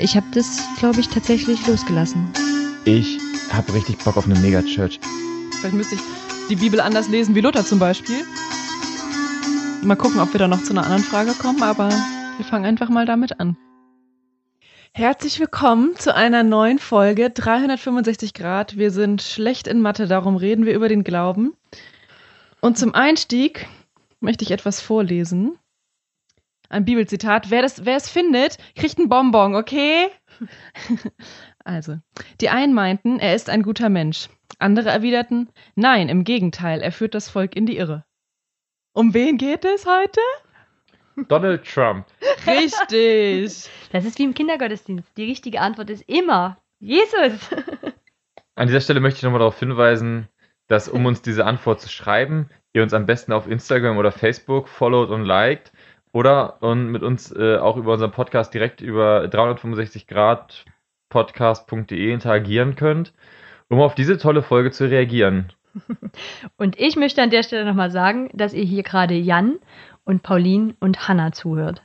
Ich habe das, glaube ich, tatsächlich losgelassen. Ich habe richtig Bock auf eine Megachurch. Vielleicht müsste ich die Bibel anders lesen wie Luther zum Beispiel. Mal gucken, ob wir da noch zu einer anderen Frage kommen, aber wir fangen einfach mal damit an. Herzlich willkommen zu einer neuen Folge 365 Grad. Wir sind schlecht in Mathe, darum reden wir über den Glauben. Und zum Einstieg möchte ich etwas vorlesen. Ein Bibelzitat. Wer, das, wer es findet, kriegt einen Bonbon, okay? also, die einen meinten, er ist ein guter Mensch. Andere erwiderten, nein, im Gegenteil, er führt das Volk in die Irre. Um wen geht es heute? Donald Trump. Richtig. Das ist wie im Kindergottesdienst. Die richtige Antwort ist immer Jesus. An dieser Stelle möchte ich nochmal darauf hinweisen, dass um uns diese Antwort zu schreiben, ihr uns am besten auf Instagram oder Facebook followt und liked oder und mit uns äh, auch über unseren Podcast direkt über 365 Grad podcast.de interagieren könnt, um auf diese tolle Folge zu reagieren. Und ich möchte an der Stelle nochmal sagen, dass ihr hier gerade Jan und Pauline und Hanna zuhört.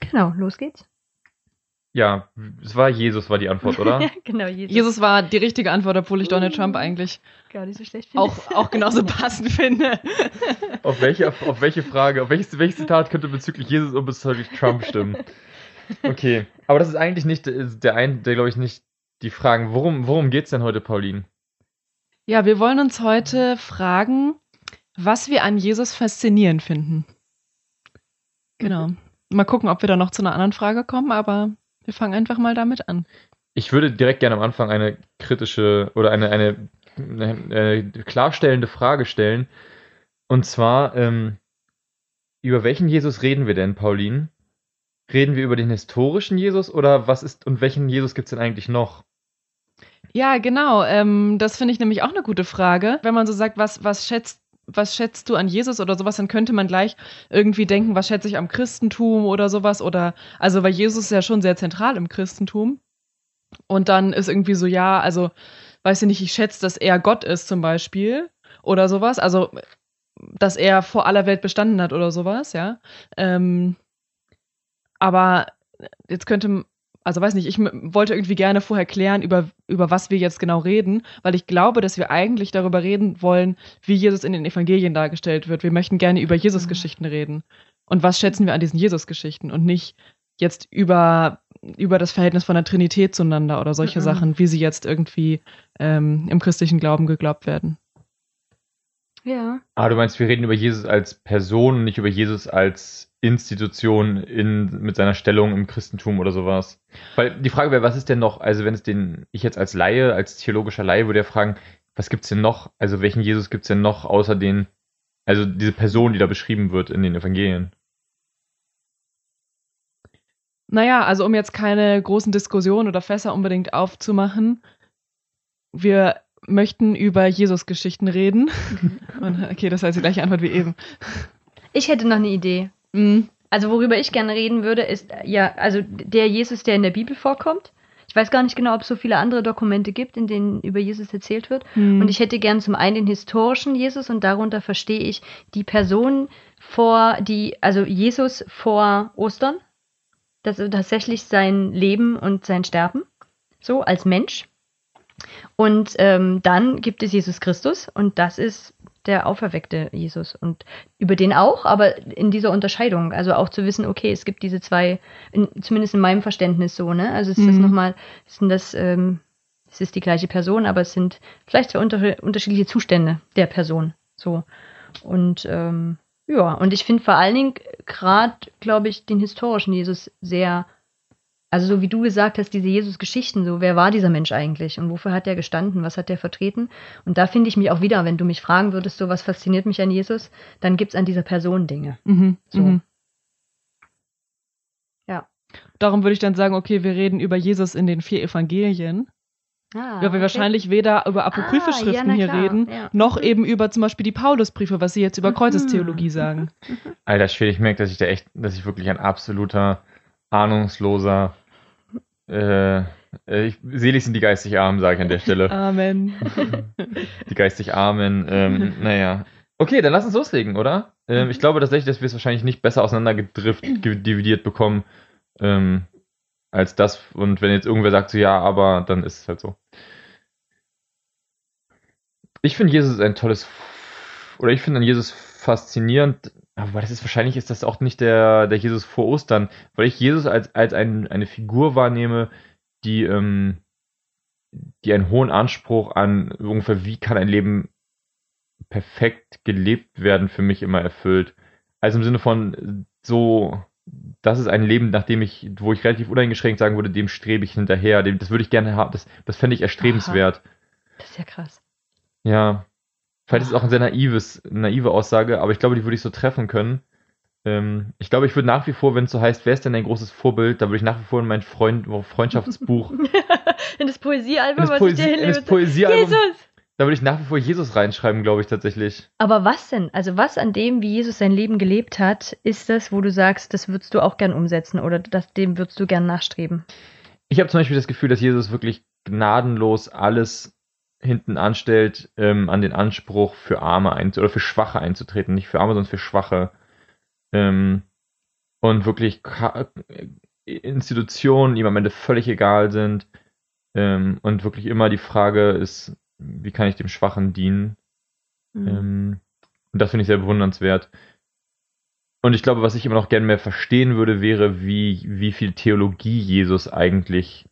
Genau, los geht's. Ja, es war Jesus, war die Antwort, oder? ja, genau, Jesus. Jesus war die richtige Antwort, obwohl ich Donald Trump eigentlich Gar nicht so schlecht finde. auch, auch genauso passend finde. auf, welche, auf, auf welche Frage, auf welches, welches Zitat könnte bezüglich Jesus und bezüglich Trump stimmen? Okay, aber das ist eigentlich nicht der, der ein, der glaube ich nicht die Fragen. Worum, worum geht's denn heute, Pauline? Ja, wir wollen uns heute fragen, was wir an Jesus faszinierend finden. Genau. Mal gucken, ob wir da noch zu einer anderen Frage kommen, aber wir fangen einfach mal damit an. Ich würde direkt gerne am Anfang eine kritische oder eine, eine, eine, eine klarstellende Frage stellen. Und zwar, ähm, über welchen Jesus reden wir denn, Pauline? Reden wir über den historischen Jesus oder was ist und welchen Jesus gibt es denn eigentlich noch? Ja, genau. Ähm, das finde ich nämlich auch eine gute Frage. Wenn man so sagt, was, was schätzt was schätzt du an Jesus oder sowas, dann könnte man gleich irgendwie denken, was schätze ich am Christentum oder sowas oder also weil Jesus ist ja schon sehr zentral im Christentum und dann ist irgendwie so ja, also weiß ich nicht, ich schätze, dass er Gott ist zum Beispiel oder sowas, also dass er vor aller Welt bestanden hat oder sowas, ja. Ähm, aber jetzt könnte also weiß nicht, ich wollte irgendwie gerne vorher klären, über, über was wir jetzt genau reden, weil ich glaube, dass wir eigentlich darüber reden wollen, wie Jesus in den Evangelien dargestellt wird. Wir möchten gerne über Jesus-Geschichten reden. Und was schätzen wir an diesen Jesus-Geschichten und nicht jetzt über, über das Verhältnis von der Trinität zueinander oder solche mhm. Sachen, wie sie jetzt irgendwie ähm, im christlichen Glauben geglaubt werden. Ja. Ah, du meinst, wir reden über Jesus als Person und nicht über Jesus als Institution in, mit seiner Stellung im Christentum oder sowas. Weil die Frage wäre, was ist denn noch, also wenn es den, ich jetzt als Laie, als theologischer Laie würde ja fragen, was gibt's denn noch, also welchen Jesus gibt's denn noch außer den, also diese Person, die da beschrieben wird in den Evangelien? Naja, also um jetzt keine großen Diskussionen oder Fässer unbedingt aufzumachen, wir möchten über Jesus-Geschichten reden. Mhm. okay, das heißt die gleiche Antwort wie eben. Ich hätte noch eine Idee. Mhm. Also worüber ich gerne reden würde, ist ja, also der Jesus, der in der Bibel vorkommt. Ich weiß gar nicht genau, ob es so viele andere Dokumente gibt, in denen über Jesus erzählt wird. Mhm. Und ich hätte gern zum einen den historischen Jesus und darunter verstehe ich die Person vor, die, also Jesus vor Ostern. Das ist tatsächlich sein Leben und sein Sterben. So als Mensch. Und ähm, dann gibt es Jesus Christus und das ist der auferweckte Jesus und über den auch, aber in dieser Unterscheidung. Also auch zu wissen, okay, es gibt diese zwei, in, zumindest in meinem Verständnis so, ne? Also es mhm. ist nochmal, sind das, ähm, es ist die gleiche Person, aber es sind vielleicht zwei unter, unterschiedliche Zustände der Person. So. Und ähm, ja, und ich finde vor allen Dingen gerade, glaube ich, den historischen Jesus sehr also so wie du gesagt hast, diese Jesus-Geschichten, so wer war dieser Mensch eigentlich und wofür hat er gestanden, was hat er vertreten? Und da finde ich mich auch wieder, wenn du mich fragen würdest, so was fasziniert mich an Jesus, dann gibt es an dieser Person Dinge. Mhm, so. Mhm. Ja. Darum würde ich dann sagen, okay, wir reden über Jesus in den vier Evangelien. Ah, weil wir okay. wahrscheinlich weder über apokryphe ah, Schriften ja, hier reden, ja. noch eben über zum Beispiel die Paulusbriefe, was sie jetzt über mhm. Kreuzestheologie sagen. Alter Schwede, ich merke, dass ich da echt, dass ich wirklich ein absoluter ahnungsloser. Äh, äh, ich, selig sind die geistig Armen, sage ich an der Stelle. Amen. die geistig Armen. Ähm, naja. Okay, dann lass uns loslegen, oder? Ähm, ich glaube tatsächlich, dass wir es wahrscheinlich nicht besser auseinandergedrift, dividiert bekommen, ähm, als das. Und wenn jetzt irgendwer sagt so, ja, aber dann ist es halt so. Ich finde Jesus ein tolles, oder ich finde an Jesus faszinierend, aber das ist wahrscheinlich ist das auch nicht der, der Jesus vor Ostern, weil ich Jesus als, als ein, eine Figur wahrnehme, die, ähm, die einen hohen Anspruch an ungefähr, wie kann ein Leben perfekt gelebt werden, für mich immer erfüllt. Also im Sinne von so, das ist ein Leben, nach dem ich, wo ich relativ uneingeschränkt sagen würde, dem strebe ich hinterher, dem, das würde ich gerne haben, das, das fände ich erstrebenswert. Aha. Das ist ja krass. Ja. Vielleicht ist es auch eine sehr naives, naive Aussage, aber ich glaube, die würde ich so treffen können. Ähm, ich glaube, ich würde nach wie vor, wenn es so heißt, wer ist denn dein großes Vorbild, da würde ich nach wie vor in mein Freund, Freundschaftsbuch. in das Poesiealbum, in das Poesie, was ich dir. In das Poesiealbum. Jesus! Da würde ich nach wie vor Jesus reinschreiben, glaube ich tatsächlich. Aber was denn? Also was an dem, wie Jesus sein Leben gelebt hat, ist das, wo du sagst, das würdest du auch gern umsetzen oder das, dem würdest du gern nachstreben? Ich habe zum Beispiel das Gefühl, dass Jesus wirklich gnadenlos alles hinten anstellt, ähm, an den Anspruch für Arme ein oder für Schwache einzutreten, nicht für Arme, sondern für Schwache. Ähm, und wirklich Institutionen ihm am Ende völlig egal sind. Ähm, und wirklich immer die Frage ist, wie kann ich dem Schwachen dienen? Mhm. Ähm, und das finde ich sehr bewundernswert. Und ich glaube, was ich immer noch gerne mehr verstehen würde, wäre, wie, wie viel Theologie Jesus eigentlich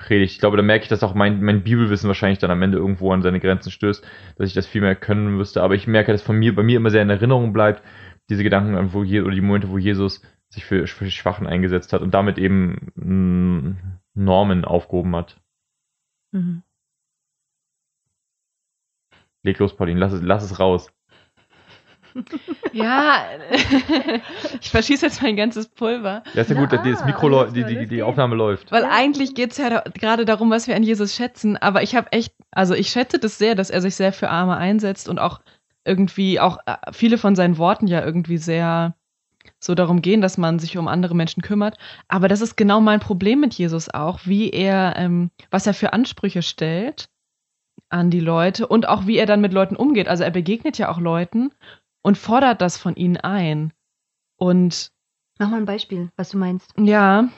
predigt. Ich glaube, da merke ich, dass auch mein, mein Bibelwissen wahrscheinlich dann am Ende irgendwo an seine Grenzen stößt, dass ich das viel mehr können müsste. Aber ich merke, dass von mir, bei mir immer sehr in Erinnerung bleibt, diese Gedanken an wo Je oder die Momente, wo Jesus sich für, für Schwachen eingesetzt hat und damit eben mm, Normen aufgehoben hat. Mhm. Leg los, Pauline, lass es, lass es raus. Ja, ich verschieße jetzt mein ganzes Pulver. Ja, ist ja gut, das Mikro, die, die, die Aufnahme läuft. Weil eigentlich geht es ja da, gerade darum, was wir an Jesus schätzen. Aber ich habe echt, also ich schätze das sehr, dass er sich sehr für Arme einsetzt und auch irgendwie, auch äh, viele von seinen Worten ja irgendwie sehr so darum gehen, dass man sich um andere Menschen kümmert. Aber das ist genau mein Problem mit Jesus auch, wie er, ähm, was er für Ansprüche stellt an die Leute und auch wie er dann mit Leuten umgeht. Also er begegnet ja auch Leuten und fordert das von ihnen ein. Und mach mal ein Beispiel, was du meinst. Ja.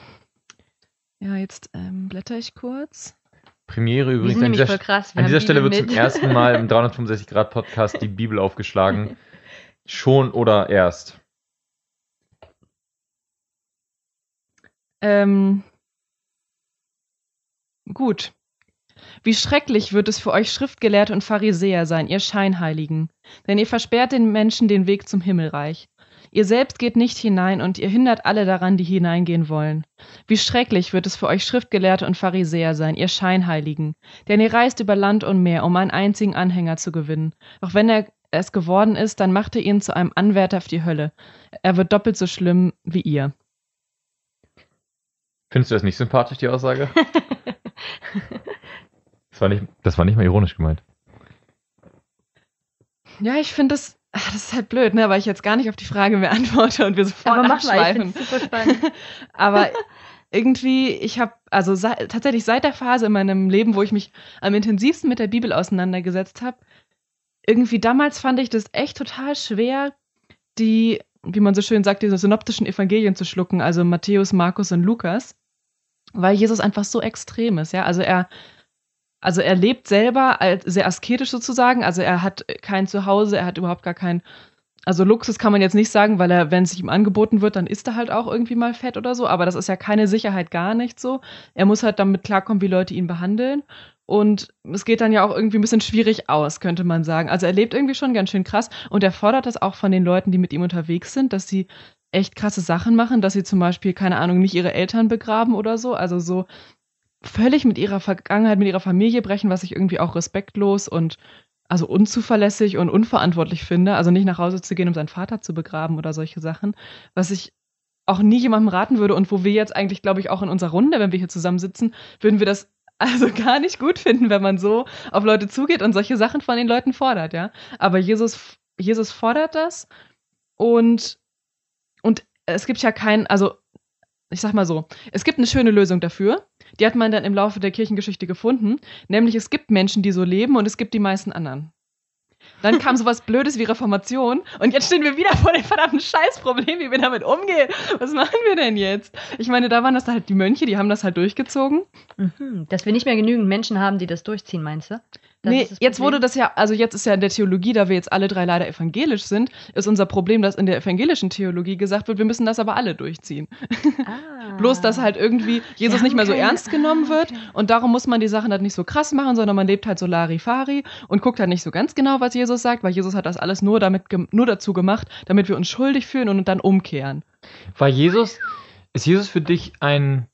Ja, jetzt ähm, blätter ich kurz. Premiere übrigens. An dieser, krass, an dieser Stelle wird zum ersten Mal im 365 Grad Podcast die Bibel aufgeschlagen. Schon oder erst? Ähm, gut. Wie schrecklich wird es für euch Schriftgelehrte und Pharisäer sein, ihr Scheinheiligen, denn ihr versperrt den Menschen den Weg zum Himmelreich. Ihr selbst geht nicht hinein und ihr hindert alle daran, die hineingehen wollen. Wie schrecklich wird es für euch Schriftgelehrte und Pharisäer sein, ihr Scheinheiligen, denn ihr reist über Land und Meer, um einen einzigen Anhänger zu gewinnen. Doch wenn er es geworden ist, dann macht ihr ihn zu einem Anwärter auf die Hölle. Er wird doppelt so schlimm wie ihr. Findest du das nicht sympathisch, die Aussage? das, war nicht, das war nicht mal ironisch gemeint. Ja, ich finde das, das ist halt blöd, ne, weil ich jetzt gar nicht auf die Frage mehr antworte und wir sofort Aber mach mal, ich super spannend. Aber irgendwie, ich habe, also se tatsächlich seit der Phase in meinem Leben, wo ich mich am intensivsten mit der Bibel auseinandergesetzt habe, irgendwie damals fand ich das echt total schwer, die, wie man so schön sagt, diese synoptischen Evangelien zu schlucken, also Matthäus, Markus und Lukas weil Jesus einfach so extrem ist, ja. Also er, also er lebt selber als sehr asketisch sozusagen, also er hat kein Zuhause, er hat überhaupt gar kein, also Luxus kann man jetzt nicht sagen, weil er, wenn es ihm angeboten wird, dann ist er halt auch irgendwie mal fett oder so, aber das ist ja keine Sicherheit gar nicht so. Er muss halt damit klarkommen, wie Leute ihn behandeln. Und es geht dann ja auch irgendwie ein bisschen schwierig aus, könnte man sagen. Also er lebt irgendwie schon ganz schön krass und er fordert das auch von den Leuten, die mit ihm unterwegs sind, dass sie echt krasse Sachen machen, dass sie zum Beispiel, keine Ahnung, nicht ihre Eltern begraben oder so. Also so völlig mit ihrer Vergangenheit, mit ihrer Familie brechen, was ich irgendwie auch respektlos und also unzuverlässig und unverantwortlich finde. Also nicht nach Hause zu gehen, um seinen Vater zu begraben oder solche Sachen. Was ich auch nie jemandem raten würde und wo wir jetzt eigentlich, glaube ich, auch in unserer Runde, wenn wir hier zusammensitzen, würden wir das also gar nicht gut finden, wenn man so auf Leute zugeht und solche Sachen von den Leuten fordert, ja. Aber Jesus, Jesus fordert das und und es gibt ja keinen, also ich sag mal so, es gibt eine schöne Lösung dafür. Die hat man dann im Laufe der Kirchengeschichte gefunden. Nämlich es gibt Menschen, die so leben und es gibt die meisten anderen. Dann kam sowas Blödes wie Reformation und jetzt stehen wir wieder vor dem verdammten Scheißproblem, wie wir damit umgehen. Was machen wir denn jetzt? Ich meine, da waren das halt die Mönche, die haben das halt durchgezogen. Mhm. Dass wir nicht mehr genügend Menschen haben, die das durchziehen, meinst du? Nee, jetzt wurde das ja, also jetzt ist ja in der Theologie, da wir jetzt alle drei leider evangelisch sind, ist unser Problem, dass in der evangelischen Theologie gesagt wird, wir müssen das aber alle durchziehen. Ah. Bloß, dass halt irgendwie Jesus haben nicht mehr so keine- ernst genommen Ah, wird okay. und darum muss man die Sachen halt nicht so krass machen, sondern man lebt halt so Larifari und guckt halt nicht so ganz genau, was Jesus sagt, weil Jesus hat das alles nur damit nur dazu gemacht, damit wir uns schuldig fühlen und dann umkehren. War Jesus, ist Jesus für dich ein,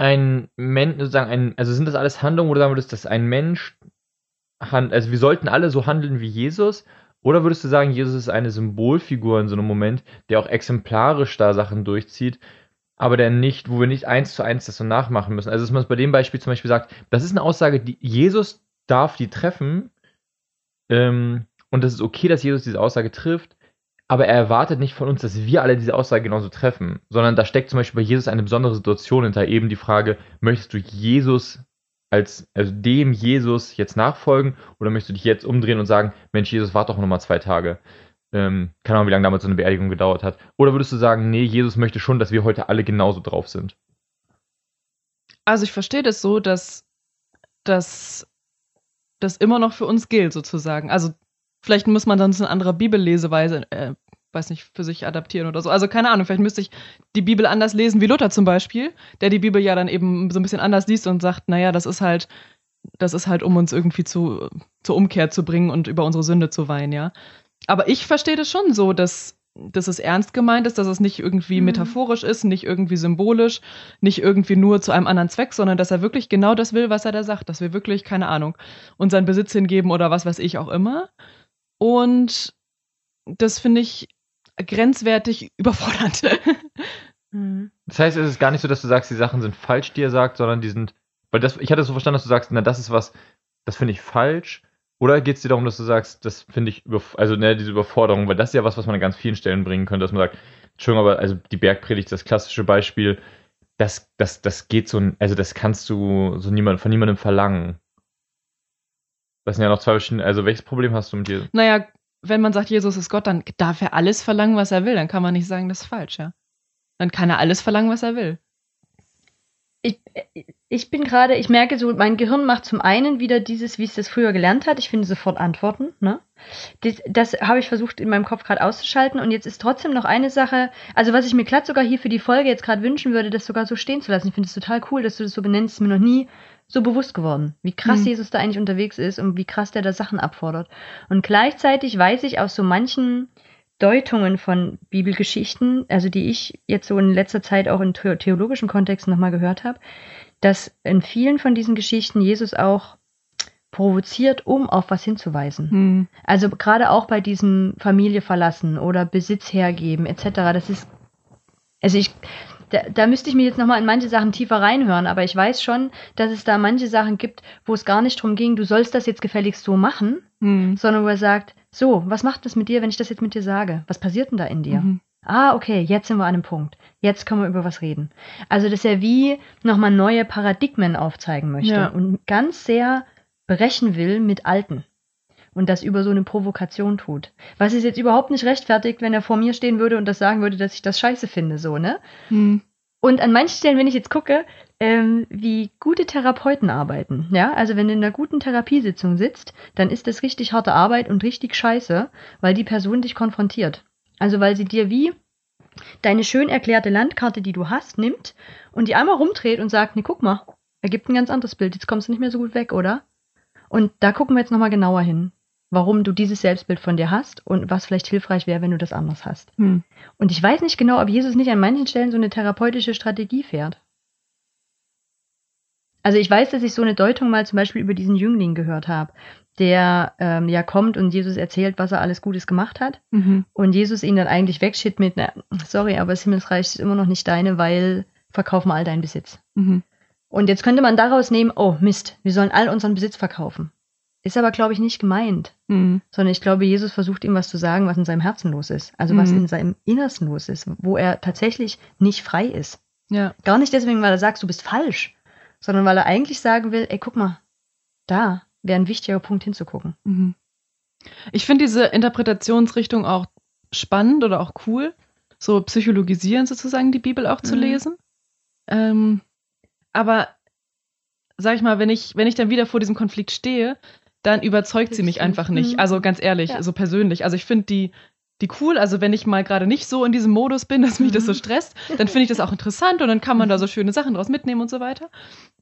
ein Mensch, sozusagen ein, also sind das alles Handlungen, wo du sagen würdest, dass ein Mensch, hand, also wir sollten alle so handeln wie Jesus? Oder würdest du sagen, Jesus ist eine Symbolfigur in so einem Moment, der auch exemplarisch da Sachen durchzieht, aber der nicht, wo wir nicht eins zu eins das so nachmachen müssen? Also, dass man es bei dem Beispiel zum Beispiel sagt, das ist eine Aussage, die Jesus darf die treffen, ähm, und das ist okay, dass Jesus diese Aussage trifft, aber er erwartet nicht von uns, dass wir alle diese Aussage genauso treffen, sondern da steckt zum Beispiel bei Jesus eine besondere Situation hinter, eben die Frage, möchtest du Jesus als, also dem Jesus jetzt nachfolgen oder möchtest du dich jetzt umdrehen und sagen, Mensch, Jesus, warte doch noch mal zwei Tage. Ähm, keine Ahnung, wie lange damals so eine Beerdigung gedauert hat. Oder würdest du sagen, nee, Jesus möchte schon, dass wir heute alle genauso drauf sind? Also ich verstehe das so, dass dass das immer noch für uns gilt, sozusagen. Also vielleicht muss man dann so eine andere Bibelleseweise, äh, weiß nicht, für sich adaptieren oder so. Also keine Ahnung, vielleicht müsste ich die Bibel anders lesen wie Luther zum Beispiel, der die Bibel ja dann eben so ein bisschen anders liest und sagt, naja, das ist halt, das ist halt, um uns irgendwie zu, zur Umkehr zu bringen und über unsere Sünde zu weinen, ja. Aber ich verstehe das schon so, dass, dass es ernst gemeint ist, dass es nicht irgendwie Mhm. metaphorisch ist, nicht irgendwie symbolisch, nicht irgendwie nur zu einem anderen Zweck, sondern dass er wirklich genau das will, was er da sagt, dass wir wirklich, keine Ahnung, unseren Besitz hingeben oder was weiß ich auch immer. Und das finde ich grenzwertig überfordernd. Mhm. Das heißt, es ist gar nicht so, dass du sagst, die Sachen sind falsch, die er sagt, sondern die sind, weil das, ich hatte so verstanden, dass du sagst, na, das ist was, das finde ich falsch. Oder geht es dir darum, dass du sagst, das finde ich, also ne, diese Überforderung, weil das ist ja was, was man an ganz vielen Stellen bringen könnte, dass man sagt, Entschuldigung, aber also die Bergpredigt, das klassische Beispiel, das, das, das geht so, also das kannst du so niemand, von niemandem verlangen. Das sind ja noch zwei verschiedene, also welches Problem hast du mit dir? naja, wenn man sagt, Jesus ist Gott, dann darf er alles verlangen, was er will. Dann kann man nicht sagen, das ist falsch, ja. Dann kann er alles verlangen, was er will. ich, ich bin gerade, ich merke so, mein Gehirn macht zum einen wieder dieses, wie es das früher gelernt hat. Ich finde sofort Antworten. Ne? Das, das habe ich versucht in meinem Kopf gerade auszuschalten. Und jetzt ist trotzdem noch eine Sache, also was ich mir glatt sogar hier für die Folge jetzt gerade wünschen würde, das sogar so stehen zu lassen. Ich finde es total cool, dass du das so benennst. Ist mir noch nie so bewusst geworden, wie krass Mhm. Jesus da eigentlich unterwegs ist und wie krass der da Sachen abfordert. Und gleichzeitig weiß ich aus so manchen Deutungen von Bibelgeschichten, also die ich jetzt so in letzter Zeit auch in the- theologischen Kontexten nochmal gehört habe, dass in vielen von diesen Geschichten Jesus auch provoziert, um auf was hinzuweisen. Hm. Also gerade auch bei diesem Familie verlassen oder Besitz hergeben etc. Das ist, also ich, da, da müsste ich mir jetzt nochmal in manche Sachen tiefer reinhören, aber ich weiß schon, dass es da manche Sachen gibt, wo es gar nicht drum ging, du sollst das jetzt gefälligst so machen, Hm. sondern wo er sagt, so, was macht das mit dir, wenn ich das jetzt mit dir sage? Was passiert denn da in dir? Mhm. Ah, okay, jetzt sind wir an einem Punkt. Jetzt können wir über was reden. Also, dass er wie nochmal neue Paradigmen aufzeigen möchte Ja. und ganz sehr brechen will mit alten. Und das über so eine Provokation tut. Was ist jetzt überhaupt nicht rechtfertigt, wenn er vor mir stehen würde und das sagen würde, dass ich das scheiße finde, so, ne? Hm. Und an manchen Stellen, wenn ich jetzt gucke, ähm, wie gute Therapeuten arbeiten, ja, also wenn du in einer guten Therapiesitzung sitzt, dann ist das richtig harte Arbeit und richtig scheiße, weil die Person dich konfrontiert. Also weil sie dir wie deine schön erklärte Landkarte, die du hast, nimmt und die einmal rumdreht und sagt, nee, guck mal, ergibt ein ganz anderes Bild, jetzt kommst du nicht mehr so gut weg, oder? Und da gucken wir jetzt nochmal genauer hin, warum du dieses Selbstbild von dir hast und was vielleicht hilfreich wäre, wenn du das anders hast. Hm. Und ich weiß nicht genau, ob Jesus nicht an manchen Stellen so eine therapeutische Strategie fährt. Also ich weiß, dass ich so eine Deutung mal zum Beispiel über diesen Jüngling gehört habe, der ähm, ja kommt und Jesus erzählt, was er alles Gutes gemacht hat. Mhm. Und Jesus ihn dann eigentlich wegschickt mit, na, sorry, aber das Himmelsreich ist immer noch nicht deine, weil verkauf mal all deinen Besitz. Mhm. Und jetzt könnte man daraus nehmen, oh Mist, wir sollen all unseren Besitz verkaufen. Ist aber, glaube ich, nicht gemeint Mhm. sondern ich glaube, Jesus versucht ihm was zu sagen, was in seinem Herzen los ist. Also was Mhm. in seinem Innersten los ist, wo er tatsächlich nicht frei ist. Ja. Gar nicht deswegen, weil er sagt, du bist falsch, sondern weil er eigentlich sagen will, ey, guck mal, da, wäre ein wichtiger Punkt hinzugucken. Mhm. Ich finde diese Interpretationsrichtung auch spannend oder auch cool, so psychologisieren sozusagen die Bibel auch zu Mhm. lesen. Ähm, aber sag ich mal, wenn ich, wenn ich dann wieder vor diesem Konflikt stehe, dann überzeugt sie mich einfach nicht. Mhm. Also ganz ehrlich, Ja. so persönlich. Also ich finde die, die cool. Also wenn ich mal gerade nicht so in diesem Modus bin, dass mich das so Mhm. stresst, dann finde ich das auch interessant und dann kann man da so schöne Sachen draus mitnehmen und so weiter.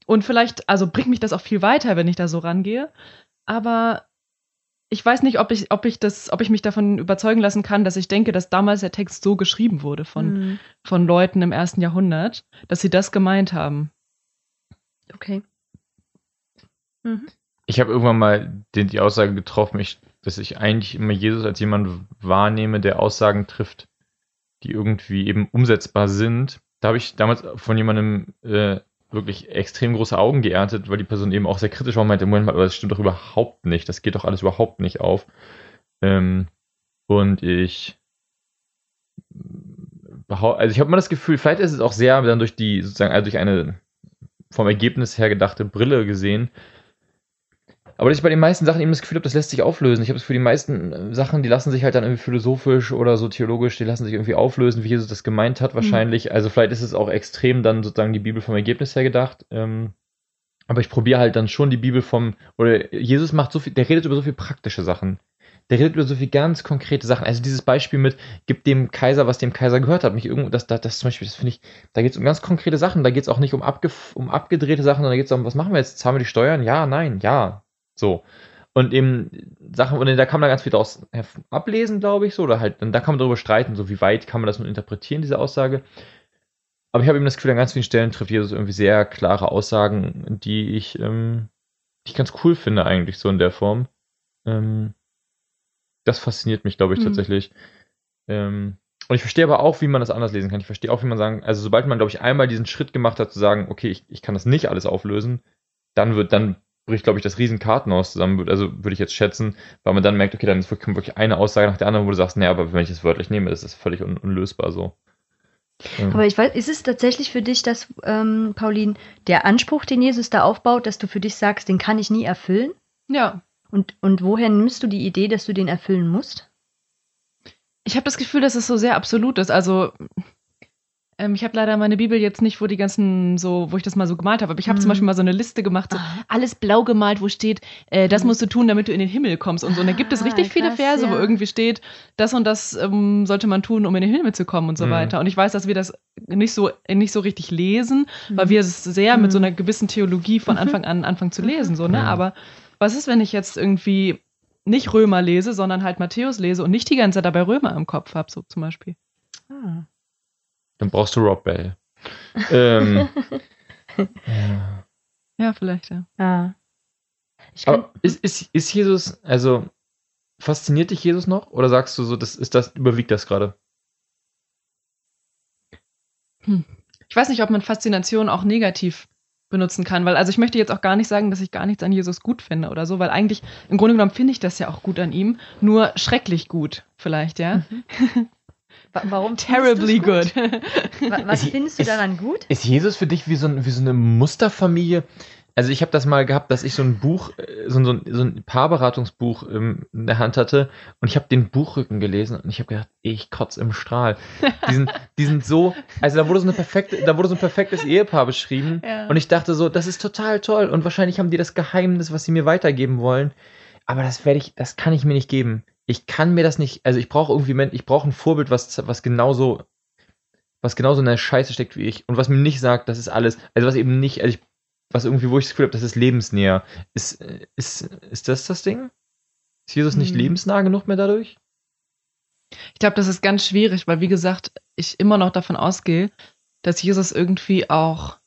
Und vielleicht, also bringt mich das auch viel weiter, wenn ich da so rangehe. Aber ich weiß nicht, ob ich, ob ich das, ob ich mich davon überzeugen lassen kann, dass ich denke, dass damals der Text so geschrieben wurde von, Mhm. von Leuten im ersten Jahrhundert, dass sie das gemeint haben. Okay. Mhm. Ich habe irgendwann mal den, die Aussage getroffen, ich, dass ich eigentlich immer Jesus als jemand wahrnehme, der Aussagen trifft, die irgendwie eben umsetzbar sind. Da habe ich damals von jemandem äh, wirklich extrem große Augen geerntet, weil die Person eben auch sehr kritisch war und meinte, Moment mal, aber das stimmt doch überhaupt nicht, das geht doch alles überhaupt nicht auf. Ähm, und ich also ich habe immer das Gefühl, vielleicht ist es auch sehr dann durch die, sozusagen, also durch eine vom Ergebnis her gedachte Brille gesehen, aber dass ich bei den meisten Sachen eben das Gefühl habe, das lässt sich auflösen. Ich habe das für die meisten äh, Sachen, die lassen sich halt dann irgendwie philosophisch oder so theologisch, die lassen sich irgendwie auflösen, wie Jesus das gemeint hat wahrscheinlich. Also vielleicht ist es auch extrem dann sozusagen die Bibel vom Ergebnis her gedacht. Ähm, aber ich probiere halt dann schon die Bibel vom, oder Jesus macht so viel, der redet über so viel praktische Sachen. Der redet über so viel ganz konkrete Sachen. Also dieses Beispiel mit, gib dem Kaiser, was dem Kaiser gehört hat. Mich irgendwo, das, das, das zum Beispiel, das finde ich, da geht es um ganz konkrete Sachen. Da geht es auch nicht um, abge, um abgedrehte Sachen, sondern da geht es um, was machen wir jetzt? Zahlen wir die Steuern? Ja, nein, ja. So. Und eben Sachen, und da kann man ganz viel daraus ablesen, glaube ich, so, oder halt, und da kann man darüber streiten, so wie weit kann man das nun interpretieren, diese Aussage. Aber ich habe eben das Gefühl, an ganz vielen Stellen trifft Jesus irgendwie sehr klare Aussagen, die ich, ähm, die ich ganz cool finde, eigentlich, so in der Form. Ähm, das fasziniert mich, glaube ich, Hm. tatsächlich. Ähm, und ich verstehe aber auch, wie man das anders lesen kann. Ich verstehe auch, wie man sagen, also sobald man, glaube ich, einmal diesen Schritt gemacht hat, zu sagen, okay, ich, ich kann das nicht alles auflösen, dann wird, dann bricht, glaube ich, das Riesenkartenhaus zusammen, also würde ich jetzt schätzen, weil man dann merkt, okay, dann ist wirklich, wirklich eine Aussage nach der anderen, wo du sagst, naja, aber wenn ich das wörtlich nehme, ist das völlig un unlösbar so. Ähm, Aber ich weiß, ist es tatsächlich für dich, dass, ähm, Pauline, der Anspruch, den Jesus da aufbaut, dass du für dich sagst, den kann ich nie erfüllen? Ja. Und, und woher nimmst du die Idee, dass du den erfüllen musst? Ich habe das Gefühl, dass es so sehr absolut ist. Also ähm, ich habe leider meine Bibel jetzt nicht, wo die ganzen so, wo ich das mal so gemalt habe. Aber ich habe Mhm. zum Beispiel mal so eine Liste gemacht, so Ah. alles blau gemalt, wo steht, äh, das Mhm. musst du tun, damit du in den Himmel kommst und so. Und da gibt es Ah, richtig viele krass, Verse, wo ja. irgendwie steht, das und das ähm, sollte man tun, um in den Himmel zu kommen und so Mhm. weiter. Und ich weiß, dass wir das nicht so nicht so richtig lesen, weil Mhm. wir es sehr mit so Mhm. einer gewissen Theologie von. Anfang an anfangen zu lesen, so, ne? Mhm. Aber was ist, wenn ich jetzt irgendwie nicht Römer lese, sondern halt Matthäus lese und nicht die ganze Zeit dabei Römer im Kopf habe, so zum Beispiel. Ah. Dann brauchst du Rob Bell. ähm, ja. Ja, vielleicht, ja. Ich kann, Aber ist, ist, ist Jesus, also fasziniert dich Jesus noch? Oder sagst du so, das ist das, überwiegt das gerade? Ich weiß nicht, ob man Faszination auch negativ benutzen kann, weil also ich möchte jetzt auch gar nicht sagen, dass ich gar nichts an Jesus gut finde oder so, weil eigentlich im Grunde genommen finde ich das ja auch gut an ihm, nur schrecklich gut vielleicht, ja. wa- warum Terribly good. Wa- Was Ist- findest du ist- daran gut? Ist Jesus für dich wie so, ein, wie so eine Musterfamilie? Also ich habe das mal gehabt, dass ich so ein Buch, äh, so, ein- so, ein, so ein Paarberatungsbuch ähm, in der Hand hatte und ich habe den Buchrücken gelesen und ich habe gedacht, ich kotz im Strahl. Die sind, die sind so, also da wurde so eine perfekte, da wurde so ein perfektes Ehepaar beschrieben Ja. und ich dachte so, das ist total toll und wahrscheinlich haben die das Geheimnis, was sie mir weitergeben wollen, aber das werde ich, das kann ich mir nicht geben. Ich kann mir das nicht, also ich brauche irgendwie, ich brauche ein Vorbild, was, was genauso was genauso in der Scheiße steckt wie ich und was mir nicht sagt, das ist alles, also was eben nicht, also ich, was irgendwie, wo ich das Gefühl habe, das ist lebensnäher. Ist, ist, ist das das Ding? Ist Jesus nicht Hm. lebensnah genug mehr dadurch? Ich glaube, das ist ganz schwierig, weil wie gesagt, ich immer noch davon ausgehe, dass Jesus irgendwie auch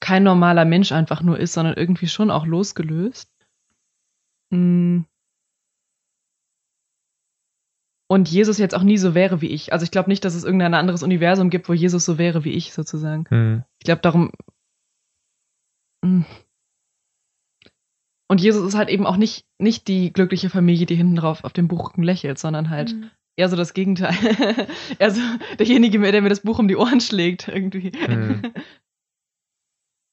kein normaler Mensch einfach nur ist, sondern irgendwie schon auch losgelöst. Mm. Und Jesus jetzt auch nie so wäre wie ich. Also ich glaube nicht, dass es irgendein anderes Universum gibt, wo Jesus so wäre wie ich sozusagen. Hm. Ich glaube darum. Mm. Und Jesus ist halt eben auch nicht, nicht die glückliche Familie, die hinten drauf auf dem Buchrücken lächelt, sondern halt Mhm. eher so das Gegenteil. eher so derjenige, der mir das Buch um die Ohren schlägt, irgendwie. Hm.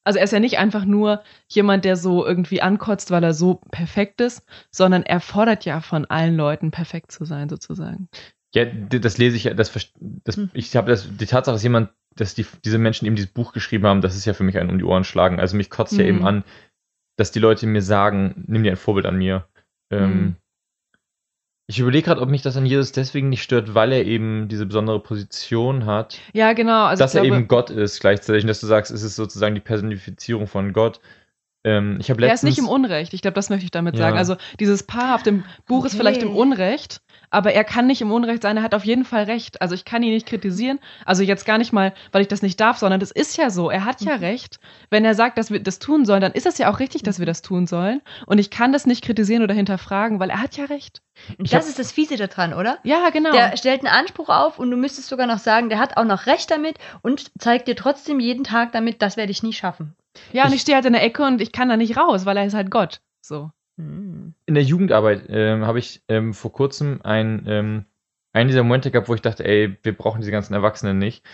Also er ist ja nicht einfach nur jemand, der so irgendwie ankotzt, weil er so perfekt ist, sondern er fordert ja von allen Leuten, perfekt zu sein, sozusagen. Ja, d- das lese ich ja, das, das Hm. ich habe das, die Tatsache, dass jemand, dass die, diese Menschen eben dieses Buch geschrieben haben, das ist ja für mich ein um die Ohren schlagen. Also mich kotzt ja Mhm. eben an, dass die Leute mir sagen, nimm dir ein Vorbild an mir. Ähm, Mhm. Ich überlege gerade, ob mich das an Jesus deswegen nicht stört, weil er eben diese besondere Position hat, Ja, genau. Also dass ich er glaube, eben Gott ist gleichzeitig und dass du sagst, es ist sozusagen die Personifizierung von Gott. Ähm, ich habe er letztens ist nicht im Unrecht. Ich glaube, das möchte ich damit Ja. sagen. Also dieses Paar auf dem Buch ist Okay. vielleicht im Unrecht, aber er kann nicht im Unrecht sein. Er hat auf jeden Fall recht. Also ich kann ihn nicht kritisieren. Also jetzt gar nicht mal, weil ich das nicht darf, sondern das ist ja so. Er hat ja recht. Wenn er sagt, dass wir das tun sollen, dann ist es ja auch richtig, dass wir das tun sollen. Und ich kann das nicht kritisieren oder hinterfragen, weil er hat ja recht. Ich das hab- ist das Fiese daran, oder? Ja, genau. Der stellt einen Anspruch auf und du müsstest sogar noch sagen, der hat auch noch recht damit und zeigt dir trotzdem jeden Tag damit, das werde ich nie schaffen. ja, und ich- ich stehe halt in der Ecke und ich kann da nicht raus, weil er ist halt Gott. So. Hm. in der Jugendarbeit ähm, habe ich ähm, vor kurzem ein, ähm, einen dieser Momente gehabt, wo ich dachte, ey, wir brauchen diese ganzen Erwachsenen nicht.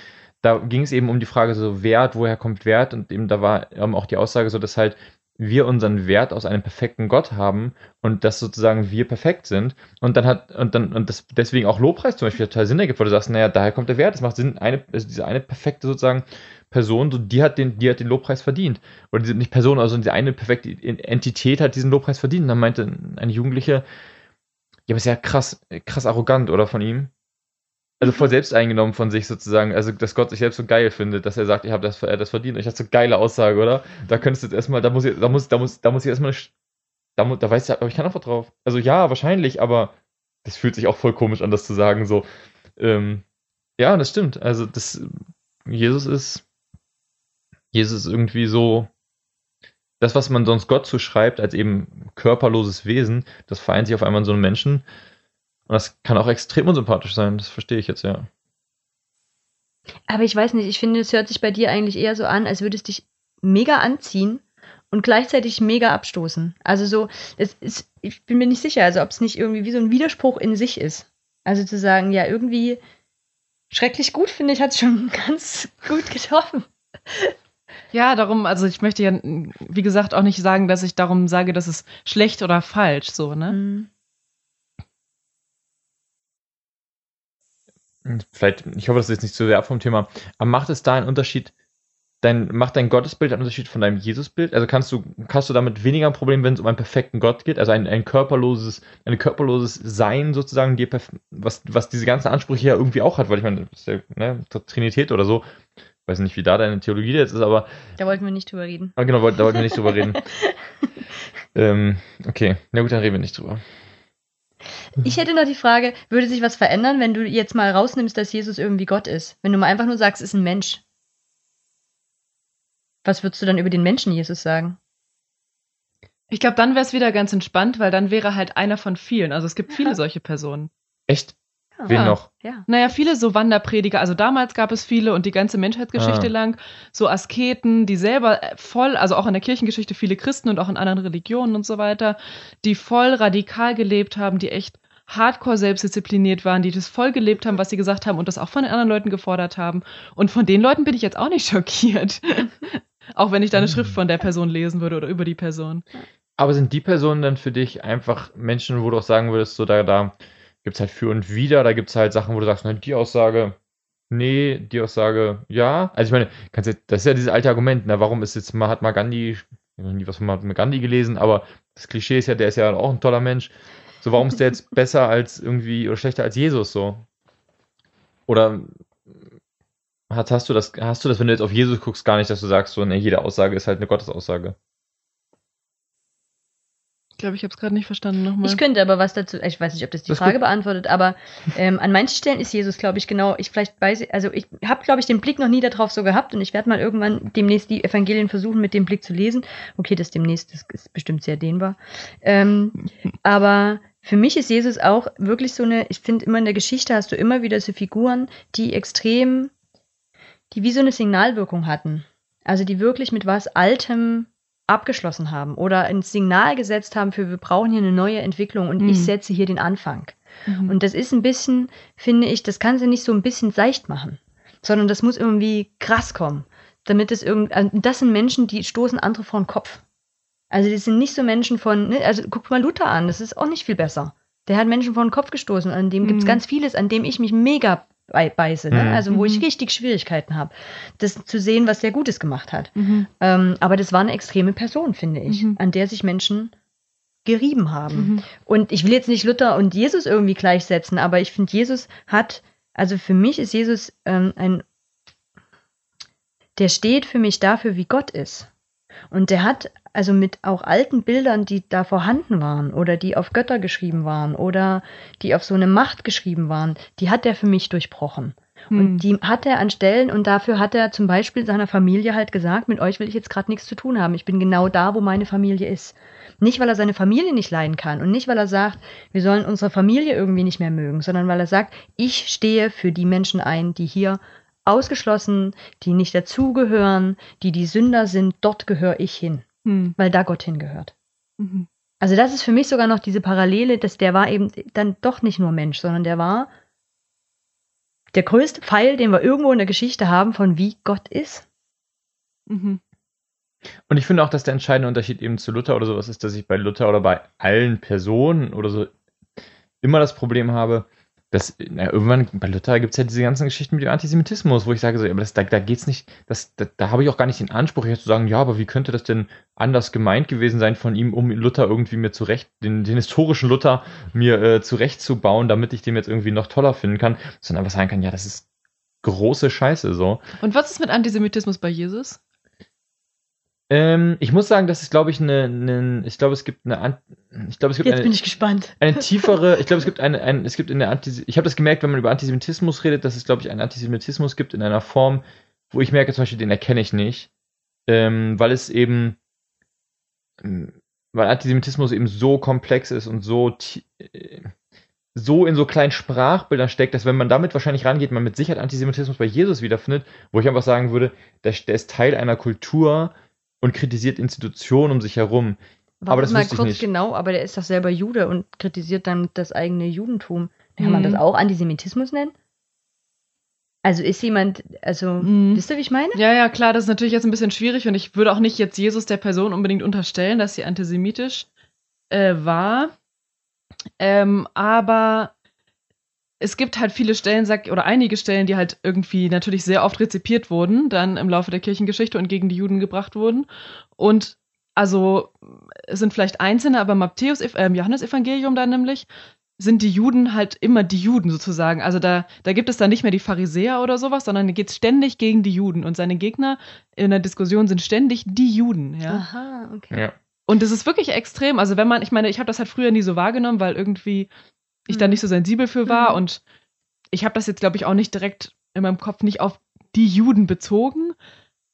Da ging es eben um die Frage so Wert, woher kommt Wert? Und eben da war ähm, auch die Aussage so, dass halt wir unseren Wert aus einem perfekten Gott haben und dass sozusagen wir perfekt sind. Und dann hat, und dann, und das deswegen auch Lobpreis zum Beispiel total Sinn ergibt, weil du sagst, naja, daher kommt der Wert. Es macht Sinn, eine, also diese eine perfekte sozusagen Person, so, die hat den, die hat den Lobpreis verdient. Oder diese, nicht Person, also diese eine perfekte Entität hat diesen Lobpreis verdient. Und dann meinte eine Jugendliche, ja, aber ist ja krass, krass arrogant, oder von ihm? Also voll selbst eingenommen von sich sozusagen, also dass Gott sich selbst so geil findet, dass er sagt, ich habe das, er das verdient. Und ich dachte, so geile Aussage, oder? Da könntest du jetzt erstmal, da muss ich, da muss, da muss, da muss ich erstmal, da, da weiß ich, aber ich kann einfach drauf. Also ja, wahrscheinlich, aber das fühlt sich auch voll komisch an, das zu sagen, so. Ähm, ja, das stimmt. Also das, Jesus ist, Jesus ist irgendwie so, das, was man sonst Gott zuschreibt, als eben körperloses Wesen, das vereint sich auf einmal in so einem Menschen. Und das kann auch extrem unsympathisch sein, das verstehe ich jetzt, ja. Aber ich weiß nicht, ich finde, es hört sich bei dir eigentlich eher so an, als würde es dich mega anziehen und gleichzeitig mega abstoßen. Also so, es ist, ich bin mir nicht sicher, also ob es nicht irgendwie wie so ein Widerspruch in sich ist. Also zu sagen, ja, irgendwie schrecklich gut, finde ich, hat es schon ganz gut getroffen. Ja, darum, also ich möchte ja, wie gesagt, auch nicht sagen, dass ich darum sage, dass es schlecht oder falsch, so, ne? Mhm. Vielleicht, ich hoffe, das ist jetzt nicht zu sehr ab vom Thema, aber macht es da einen Unterschied, dein, macht dein Gottesbild einen Unterschied von deinem Jesusbild? Also kannst du, hast du damit weniger ein Problem, wenn es um einen perfekten Gott geht, also ein, ein körperloses, ein körperloses Sein sozusagen, perf- was, was diese ganzen Ansprüche ja irgendwie auch hat, weil ich meine, das ist ja, ne, Trinität oder so, weiß nicht, wie da deine Theologie jetzt ist, aber Da wollten wir nicht drüber reden. Ah, genau, da wollten wir nicht drüber reden. ähm, okay, na gut, dann reden wir nicht drüber. Ich hätte noch die Frage, würde sich was verändern, wenn du jetzt mal rausnimmst, dass Jesus irgendwie Gott ist? Wenn du mal einfach nur sagst, es ist ein Mensch. Was würdest du dann über den Menschen Jesus sagen? Ich glaube, dann wäre es wieder ganz entspannt, weil dann wäre halt einer von vielen. Also es gibt viele solche Personen. Echt? Ja. Wen noch? Ja. Naja, viele so Wanderprediger, also damals gab es viele und die ganze Menschheitsgeschichte Ah. lang, so Asketen, die selber äh, voll, also auch in der Kirchengeschichte viele Christen und auch in anderen Religionen und so weiter, die voll radikal gelebt haben, die echt hardcore selbstdiszipliniert waren, die das voll gelebt haben, was sie gesagt haben und das auch von den anderen Leuten gefordert haben. Und von den Leuten bin ich jetzt auch nicht schockiert. auch wenn ich da eine Schrift von der Person lesen würde oder über die Person. Aber sind die Personen dann für dich einfach Menschen, wo du auch sagen würdest, so da, da gibt es halt für und wider, da gibt es halt Sachen, wo du sagst, ne, die Aussage, nee, die Aussage, ja. Also ich meine, kannst du, das ist ja dieses alte Argument, na, warum ist jetzt Mahatma Gandhi, ich habe nie was von Mahatma Gandhi gelesen, aber das Klischee ist ja, der ist ja auch ein toller Mensch. So, warum ist der jetzt besser als irgendwie oder schlechter als Jesus so? Oder hast, hast du das, hast du das, wenn du jetzt auf Jesus guckst, gar nicht, dass du sagst, so, ne, jede Aussage ist halt eine Gottesaussage? Ich glaube, ich habe es gerade nicht verstanden nochmal. Ich könnte aber was dazu, ich weiß nicht, ob das die Das Frage beantwortet, aber ähm, an manchen Stellen ist Jesus, glaube ich, genau, ich vielleicht weiß, also ich habe, glaube ich, den Blick noch nie darauf so gehabt und ich werde mal irgendwann demnächst die Evangelien versuchen, mit dem Blick zu lesen. Okay, das demnächst, das ist bestimmt sehr dehnbar. Ähm, aber für mich ist Jesus auch wirklich so eine, ich finde immer in der Geschichte hast du immer wieder so Figuren, die extrem, die wie so eine Signalwirkung hatten. Also die wirklich mit was Altem abgeschlossen haben oder ein Signal gesetzt haben für wir brauchen hier eine neue Entwicklung und Mhm. ich setze hier den Anfang. Mhm. Und das ist ein bisschen, finde ich, das kann sie nicht so ein bisschen seicht machen, sondern das muss irgendwie krass kommen. damit es irgend, also das sind Menschen, die stoßen andere vor den Kopf. Also die sind nicht so Menschen von, ne, also guck mal Luther an, das ist auch nicht viel besser. Der hat Menschen vor den Kopf gestoßen, an dem Mhm. ganz vieles, an dem ich mich mega bei- ne? Mhm. also wo ich Mhm. richtig Schwierigkeiten habe, das zu sehen, was der Gutes gemacht hat. Mhm. Ähm, aber das war eine extreme Person, finde ich, Mhm. an der sich Menschen gerieben haben. Mhm. Und ich will jetzt nicht Luther und Jesus irgendwie gleichsetzen, aber ich finde, Jesus hat, also für mich ist Jesus ähm, ein, der steht für mich dafür, wie Gott ist. Und der hat also mit auch alten Bildern, die da vorhanden waren oder die auf Götter geschrieben waren oder die auf so eine Macht geschrieben waren, die hat er für mich durchbrochen. Mhm. Und die hat er an Stellen und dafür hat er zum Beispiel seiner Familie halt gesagt, mit euch will ich jetzt gerade nichts zu tun haben. Ich bin genau da, wo meine Familie ist. Nicht, weil er seine Familie nicht leiden kann und nicht, weil er sagt, wir sollen unsere Familie irgendwie nicht mehr mögen, sondern weil er sagt, ich stehe für die Menschen ein, die hier ausgeschlossen, die nicht dazugehören, die die Sünder sind, dort gehöre ich hin, Mhm. weil da Gott hingehört. Mhm. Also das ist für mich sogar noch diese Parallele, dass der war eben dann doch nicht nur Mensch, sondern der war der größte Pfeil, den wir irgendwo in der Geschichte haben, von wie Gott ist. Mhm. Und ich finde auch, dass der entscheidende Unterschied eben zu Luther oder sowas ist, dass ich bei Luther oder bei allen Personen oder so immer das Problem habe, dass na, irgendwann bei Luther gibt es ja diese ganzen Geschichten mit dem Antisemitismus, wo ich sage so, aber das, da, da geht's nicht, das, da, da habe ich auch gar nicht den Anspruch, jetzt zu sagen, ja, aber wie könnte das denn anders gemeint gewesen sein von ihm, um Luther irgendwie mir zurecht, den, den historischen Luther mir äh, zurechtzubauen, damit ich den jetzt irgendwie noch toller finden kann, sondern einfach sagen kann, ja, das ist große Scheiße so. Und was ist mit Antisemitismus bei Jesus? Ähm, ich muss sagen, das ist, glaube ich, eine, eine, ich glaube, es gibt eine, ich glaube, es gibt Jetzt bin eine, ich gespannt. eine tiefere, ich glaube, es gibt eine, ein, es gibt in der Antis ich habe das gemerkt, wenn man über Antisemitismus redet, dass es, glaube ich, einen Antisemitismus gibt in einer Form, wo ich merke, zum Beispiel, den erkenne ich nicht, ähm, weil es eben, ähm, weil Antisemitismus eben so komplex ist und so, äh, so in so kleinen Sprachbildern steckt, dass wenn man damit wahrscheinlich rangeht, man mit Sicherheit Antisemitismus bei Jesus wiederfindet, wo ich einfach sagen würde, der, der ist Teil einer Kultur und kritisiert Institutionen um sich herum. Warte Aber das mal kurz nicht. genau, aber der ist doch selber Jude und kritisiert dann das eigene Judentum. Kann man Mhm. das auch Antisemitismus nennen? Also ist jemand, also, Mhm. wisst ihr, wie ich meine? Ja, ja, klar, das ist natürlich jetzt ein bisschen schwierig und ich würde auch nicht jetzt Jesus der Person unbedingt unterstellen, dass sie antisemitisch äh, war. Ähm, aber es gibt halt viele Stellen, sag, oder einige Stellen, die halt irgendwie natürlich sehr oft rezipiert wurden, dann im Laufe der Kirchengeschichte und gegen die Juden gebracht wurden. Und also es sind vielleicht einzelne, aber im Matthäus, äh, im Johannesevangelium dann nämlich, sind die Juden halt immer die Juden sozusagen. Also da, da gibt es dann nicht mehr die Pharisäer oder sowas, sondern da geht es ständig gegen die Juden. Und seine Gegner in der Diskussion sind ständig die Juden, ja. Aha, okay. Ja. Und das ist wirklich extrem. Also wenn man, ich meine, ich habe das halt früher nie so wahrgenommen, weil irgendwie ich da Mhm. nicht so sensibel für war. Mhm. Und ich habe das jetzt, glaube ich, auch nicht direkt in meinem Kopf nicht auf die Juden bezogen.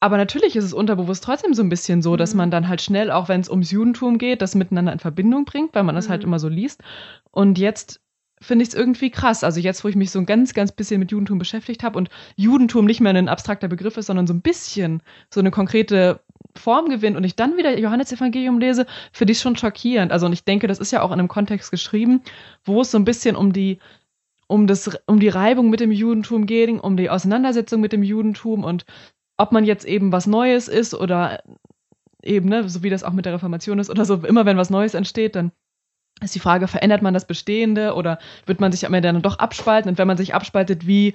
Aber natürlich ist es unterbewusst trotzdem so ein bisschen so, dass Mhm. man dann halt schnell, auch wenn es ums Judentum geht, das miteinander in Verbindung bringt, weil man das halt Mhm. immer so liest. Und jetzt finde ich es irgendwie krass. Also jetzt, wo ich mich so ein ganz, ganz bisschen mit Judentum beschäftigt habe und Judentum nicht mehr ein abstrakter Begriff ist, sondern so ein bisschen so eine konkrete Form gewinnt und ich dann wieder Johannesevangelium lese, finde ich schon schockierend. Also und ich denke, das ist ja auch in einem Kontext geschrieben, wo es so ein bisschen um die um das um die Reibung mit dem Judentum geht, um die Auseinandersetzung mit dem Judentum und ob man jetzt eben was Neues ist oder eben, ne, so wie das auch mit der Reformation ist oder so, immer wenn was Neues entsteht, dann ist die Frage, verändert man das Bestehende oder wird man sich am Ende dann doch abspalten? Und wenn man sich abspaltet, wie,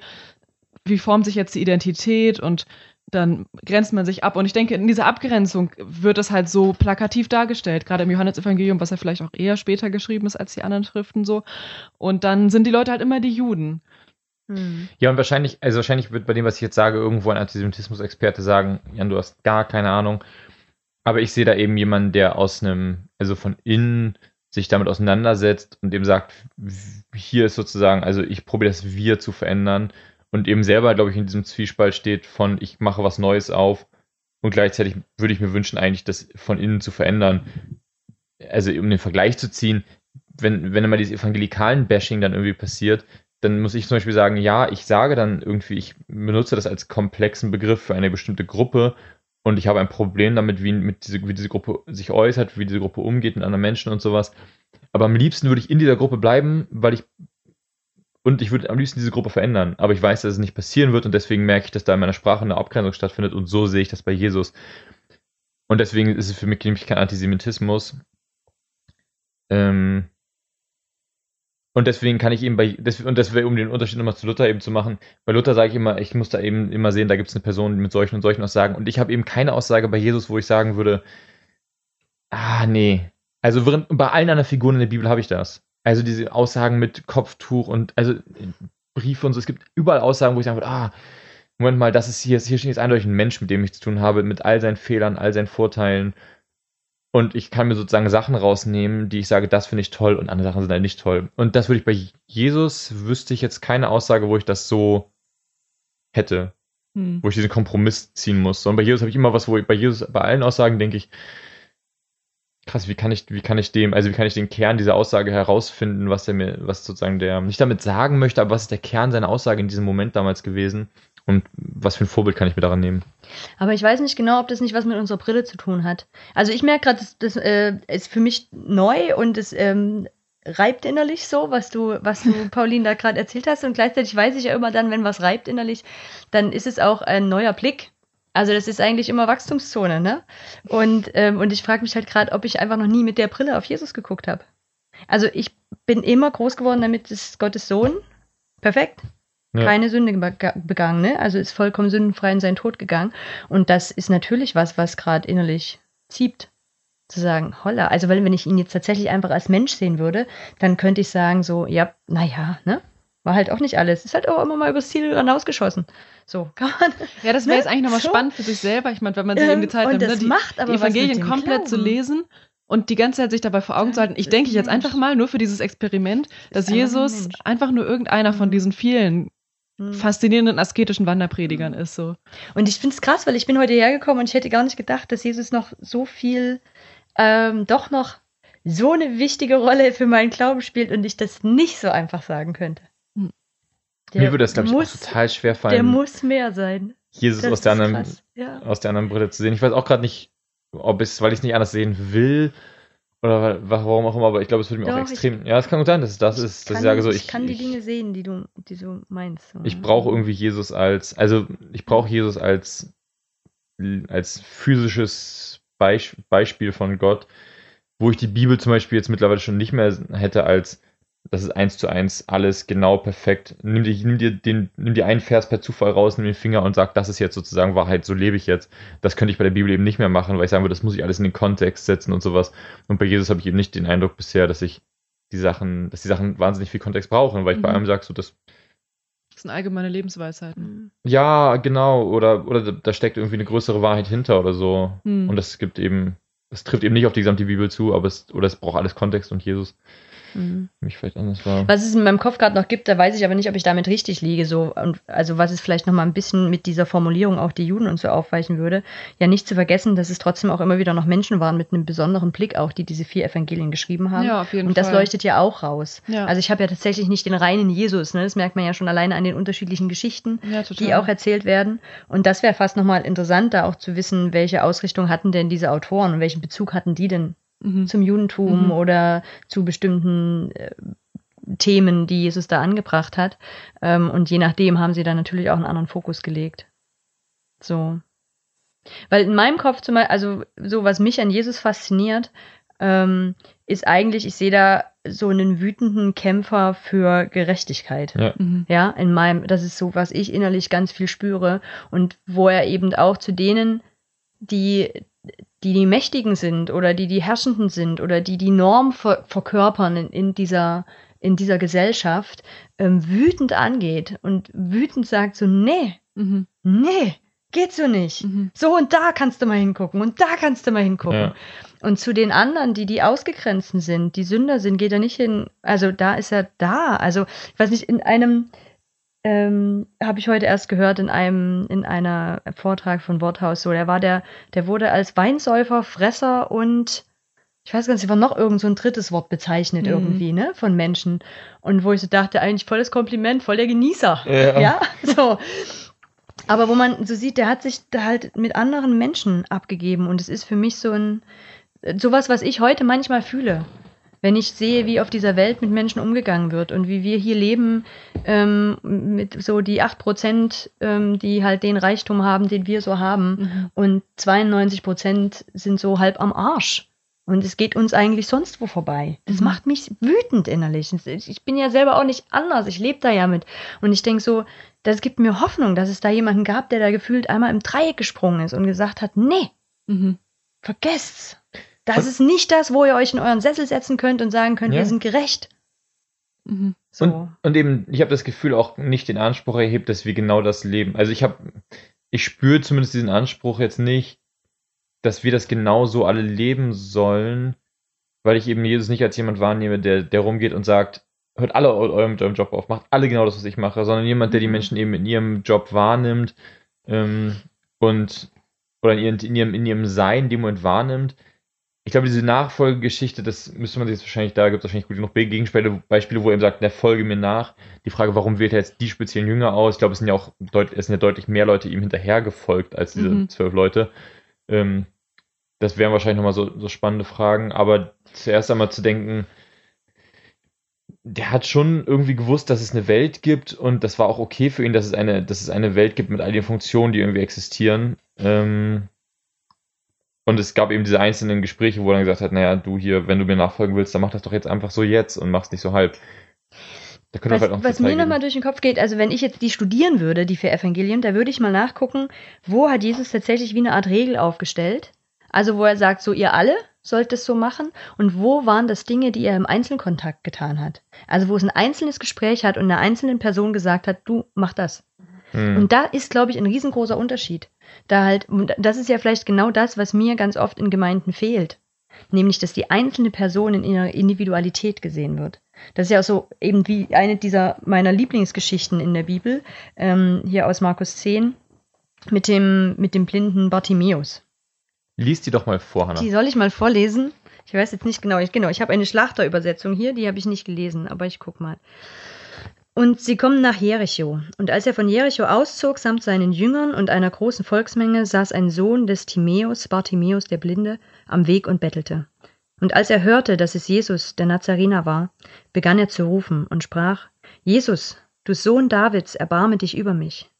wie formt sich jetzt die Identität und dann grenzt man sich ab. Und ich denke, in dieser Abgrenzung wird es halt so plakativ dargestellt, gerade im Johannesevangelium, was ja vielleicht auch eher später geschrieben ist als die anderen Schriften so. Und dann sind die Leute halt immer die Juden. Hm. Ja, und wahrscheinlich, also wahrscheinlich wird bei dem, was ich jetzt sage, irgendwo ein Antisemitismus-Experte sagen, Jan, du hast gar keine Ahnung. Aber ich sehe da eben jemanden, der aus einem, also von innen sich damit auseinandersetzt und dem sagt, hier ist sozusagen, also ich probiere das Wir zu verändern und eben selber, glaube ich, in diesem Zwiespalt steht von, ich mache was Neues auf und gleichzeitig würde ich mir wünschen, eigentlich das von innen zu verändern. Also um den Vergleich zu ziehen, wenn, wenn immer dieses evangelikalen Bashing dann irgendwie passiert, dann muss ich zum Beispiel sagen, ja, ich sage dann irgendwie, ich benutze das als komplexen Begriff für eine bestimmte Gruppe und ich habe ein Problem damit, wie, mit diese, wie diese Gruppe sich äußert, wie diese Gruppe umgeht mit anderen Menschen und sowas. Aber am liebsten würde ich in dieser Gruppe bleiben, weil ich und ich würde am liebsten diese Gruppe verändern, aber ich weiß, dass es nicht passieren wird und deswegen merke ich, dass da in meiner Sprache eine Abgrenzung stattfindet und so sehe ich das bei Jesus. Und deswegen ist es für mich nämlich kein Antisemitismus. Ähm, und deswegen kann ich eben bei, und das wäre, um den Unterschied nochmal zu Luther eben zu machen, bei Luther sage ich immer, ich muss da eben immer sehen, da gibt es eine Person mit solchen und solchen Aussagen. Und ich habe eben keine Aussage bei Jesus, wo ich sagen würde, ah, nee. Also bei allen anderen Figuren in der Bibel habe ich das. Also diese Aussagen mit Kopftuch und also Briefe und so. Es gibt überall Aussagen, wo ich sagen würde, ah, Moment mal, das ist hier, hier steht jetzt eindeutig ein Mensch, mit dem ich zu tun habe, mit all seinen Fehlern, all seinen Vorteilen. Und ich kann mir sozusagen Sachen rausnehmen, die ich sage, das finde ich toll und andere Sachen sind halt nicht toll. Und das würde ich bei Jesus, wüsste ich jetzt keine Aussage, wo ich das so hätte. Hm. Wo ich diesen Kompromiss ziehen muss. Und bei Jesus habe ich immer was, wo ich bei Jesus, bei allen Aussagen denke ich, krass, wie kann ich, wie kann ich dem, also wie kann ich den Kern dieser Aussage herausfinden, was er mir, was sozusagen der nicht damit sagen möchte, aber was ist der Kern seiner Aussage in diesem Moment damals gewesen und was für ein Vorbild kann ich mir daran nehmen? Aber ich weiß nicht genau, ob das nicht was mit unserer Brille zu tun hat. Also ich merke gerade, das, das äh, ist für mich neu und es ähm, reibt innerlich so, was du, was du, Pauline, da gerade erzählt hast. Und gleichzeitig weiß ich ja immer dann, wenn was reibt innerlich, dann ist es auch ein neuer Blick also das ist eigentlich immer Wachstumszone, ne? Und, ähm, und ich frage mich halt gerade, ob ich einfach noch nie mit der Brille auf Jesus geguckt habe. Also ich bin immer groß geworden damit, ist Gottes Sohn. Perfekt. Ja. Keine Sünde begangen, ne? Also ist vollkommen sündenfrei in seinen Tod gegangen. Und das ist natürlich was, was gerade innerlich zieht. Zu sagen, holla. Also, weil wenn ich ihn jetzt tatsächlich einfach als Mensch sehen würde, dann könnte ich sagen, so, ja, naja, ne? War halt auch nicht alles. Ist halt auch immer mal übers Ziel hinausgeschossen. So, kann man. Ja, das wäre ne? jetzt eigentlich nochmal so. spannend für sich selber. Ich meine, wenn man sich ähm, eben die Zeit nimmt, ne, die, die Evangelien komplett zu lesen und die ganze Zeit sich dabei vor Augen zu halten. Ich denke jetzt einfach mal nur für dieses Experiment, dass Jesus einfach nur irgendeiner von mhm. diesen vielen mhm. faszinierenden asketischen Wanderpredigern ist. So. Und ich finde es krass, weil ich bin heute hergekommen und ich hätte gar nicht gedacht, dass Jesus noch so viel, ähm, doch noch so eine wichtige Rolle für meinen Glauben spielt und ich das nicht so einfach sagen könnte. Der Mir würde das, glaube ich, auch total schwer fallen. Der muss mehr sein. Jesus aus der, anderen, ja. aus der anderen Brille zu sehen. Ich weiß auch gerade nicht, ob es, weil ich es nicht anders sehen will oder warum auch immer, aber ich glaube, es würde mir Doch, auch extrem. Ich, ja, es kann gut sein, dass das ist, dass ich sage so, ich, ich kann die Dinge sehen, die du, die du meinst. So. Ich brauche irgendwie Jesus als, also ich brauche Jesus als als physisches Beisp Beispiel von Gott, wo ich die Bibel zum Beispiel jetzt mittlerweile schon nicht mehr hätte als das ist eins zu eins alles genau perfekt. Nimm dir, nimm dir den, nimm dir einen Vers per Zufall raus, nimm den Finger und sag, das ist jetzt sozusagen Wahrheit, so lebe ich jetzt. Das könnte ich bei der Bibel eben nicht mehr machen, weil ich sagen würde, das muss ich alles in den Kontext setzen und sowas. Und bei Jesus habe ich eben nicht den Eindruck bisher, dass ich die Sachen, dass die Sachen wahnsinnig viel Kontext brauchen, weil ich mhm. bei allem sage, so das. Das sind allgemeine Lebensweisheiten. Mhm. Ja, genau. Oder, oder da steckt irgendwie eine größere Wahrheit hinter oder so. Mhm. Und das gibt eben, das trifft eben nicht auf die gesamte Bibel zu, aber es, oder es braucht alles Kontext und Jesus mhm. mich vielleicht anders war. Was es in meinem Kopf gerade noch gibt, da weiß ich aber nicht, ob ich damit richtig liege. So, und also was es vielleicht noch mal ein bisschen mit dieser Formulierung auch die Juden und so aufweichen würde. Ja, nicht zu vergessen, dass es trotzdem auch immer wieder noch Menschen waren mit einem besonderen Blick auch, die diese vier Evangelien geschrieben haben. Ja, auf jeden und das Fall. leuchtet ja auch raus. Ja. Also ich habe ja tatsächlich nicht den reinen Jesus, ne? das merkt man ja schon alleine an den unterschiedlichen Geschichten, ja, die auch erzählt werden. Und das wäre fast noch mal interessant, da auch zu wissen, welche Ausrichtung hatten denn diese Autoren und welchen Bezug hatten die denn mhm. zum Judentum mhm. oder zu bestimmten äh, Themen, die Jesus da angebracht hat. Ähm, und je nachdem haben sie dann natürlich auch einen anderen Fokus gelegt. So. Weil in meinem Kopf zum Beispiel, also so was mich an Jesus fasziniert, ähm, ist eigentlich, ich sehe da so einen wütenden Kämpfer für Gerechtigkeit. Ja. Mhm. ja, in meinem, das ist so, was ich innerlich ganz viel spüre und wo er eben auch zu denen, die die die Mächtigen sind oder die die Herrschenden sind oder die die Norm ver verkörpern in, in, dieser in dieser Gesellschaft ähm, wütend angeht und wütend sagt so nee mhm. nee geht so nicht mhm. so und da kannst du mal hingucken und da kannst du mal hingucken ja. und zu den anderen die die ausgegrenzten sind die Sünder sind geht er nicht hin also da ist er da also ich weiß nicht in einem ähm, habe ich heute erst gehört in einem in einer Vortrag von Worthaus so. Der war der, der wurde als Weinsäufer, Fresser und ich weiß gar nicht, war noch irgend so ein drittes Wort bezeichnet mhm. irgendwie, ne, von Menschen. Und wo ich so dachte, eigentlich volles Kompliment, voll der Genießer. Ja. ja? So. Aber wo man so sieht, der hat sich da halt mit anderen Menschen abgegeben und es ist für mich so ein sowas, was ich heute manchmal fühle. Wenn ich sehe, wie auf dieser Welt mit Menschen umgegangen wird und wie wir hier leben, ähm, mit so die 8 Prozent, ähm, die halt den Reichtum haben, den wir so haben, Mhm. und 92 Prozent sind so halb am Arsch. Und es geht uns eigentlich sonst wo vorbei. Das Mhm. macht mich wütend innerlich. Ich bin ja selber auch nicht anders. Ich lebe da ja mit. Und ich denke so, das gibt mir Hoffnung, dass es da jemanden gab, der da gefühlt einmal im Dreieck gesprungen ist und gesagt hat, nee, Mhm. vergesst's. Das Und- ist nicht das, wo ihr euch in euren Sessel setzen könnt und sagen könnt, Ja. wir sind gerecht. Mhm. So. Und, und eben, ich habe das Gefühl auch nicht den Anspruch erhebt, dass wir genau das leben. Also ich habe, ich spüre zumindest diesen Anspruch jetzt nicht, dass wir das genau so alle leben sollen, weil ich eben Jesus nicht als jemand wahrnehme, der, der rumgeht und sagt, hört alle eu- eurem, eurem Job auf, macht alle genau das, was ich mache, sondern jemand, der die Mhm. Menschen eben in ihrem Job wahrnimmt ähm, und oder in ihrem, in, ihrem, in ihrem Sein, in dem Moment wahrnimmt. Ich glaube, diese Nachfolgegeschichte, das müsste man sich jetzt wahrscheinlich, da gibt es wahrscheinlich gut genug Gegenspiele, Beispiele, wo er eben sagt, der folge mir nach. Die Frage, warum wählt er jetzt die speziellen Jünger aus? Ich glaube, es sind ja auch deut es sind ja deutlich mehr Leute ihm hinterher gefolgt als diese Mhm. zwölf Leute. Ähm, das wären wahrscheinlich nochmal so, so spannende Fragen, aber zuerst einmal zu denken, der hat schon irgendwie gewusst, dass es eine Welt gibt und das war auch okay für ihn, dass es eine, dass es eine Welt gibt mit all den Funktionen, die irgendwie existieren. Ähm, und es gab eben diese einzelnen Gespräche, wo er dann gesagt hat, naja, du hier, wenn du mir nachfolgen willst, dann mach das doch jetzt einfach so jetzt und mach's nicht so halb. Da können Was, wir halt noch was mir nochmal durch den Kopf geht, also wenn ich jetzt die studieren würde, die vier Evangelien, da würde ich mal nachgucken, wo hat Jesus tatsächlich wie eine Art Regel aufgestellt? Also wo er sagt, so ihr alle sollt es so machen und wo waren das Dinge, die er im Einzelkontakt getan hat? Also wo es ein einzelnes Gespräch hat und einer einzelnen Person gesagt hat, du mach das. Hm. Und da ist, glaube ich, ein riesengroßer Unterschied. Da halt, das ist ja vielleicht genau das, was mir ganz oft in Gemeinden fehlt. Nämlich, dass die einzelne Person in ihrer Individualität gesehen wird. Das ist ja auch so eben wie eine dieser meiner Lieblingsgeschichten in der Bibel, ähm, hier aus Markus 10, mit dem, mit dem blinden Bartimäus. Lies die doch mal vor, Hannah. Die soll ich mal vorlesen. Ich weiß jetzt nicht genau. Ich, genau, ich habe eine Schlachterübersetzung hier, die habe ich nicht gelesen, aber ich guck mal. Und sie kommen nach Jericho. Und als er von Jericho auszog, samt seinen Jüngern und einer großen Volksmenge, saß ein Sohn des Timäus, Bartimäus der Blinde, am Weg und bettelte. Und als er hörte, dass es Jesus, der Nazarener war, begann er zu rufen und sprach, Jesus, du Sohn Davids, erbarme dich über mich.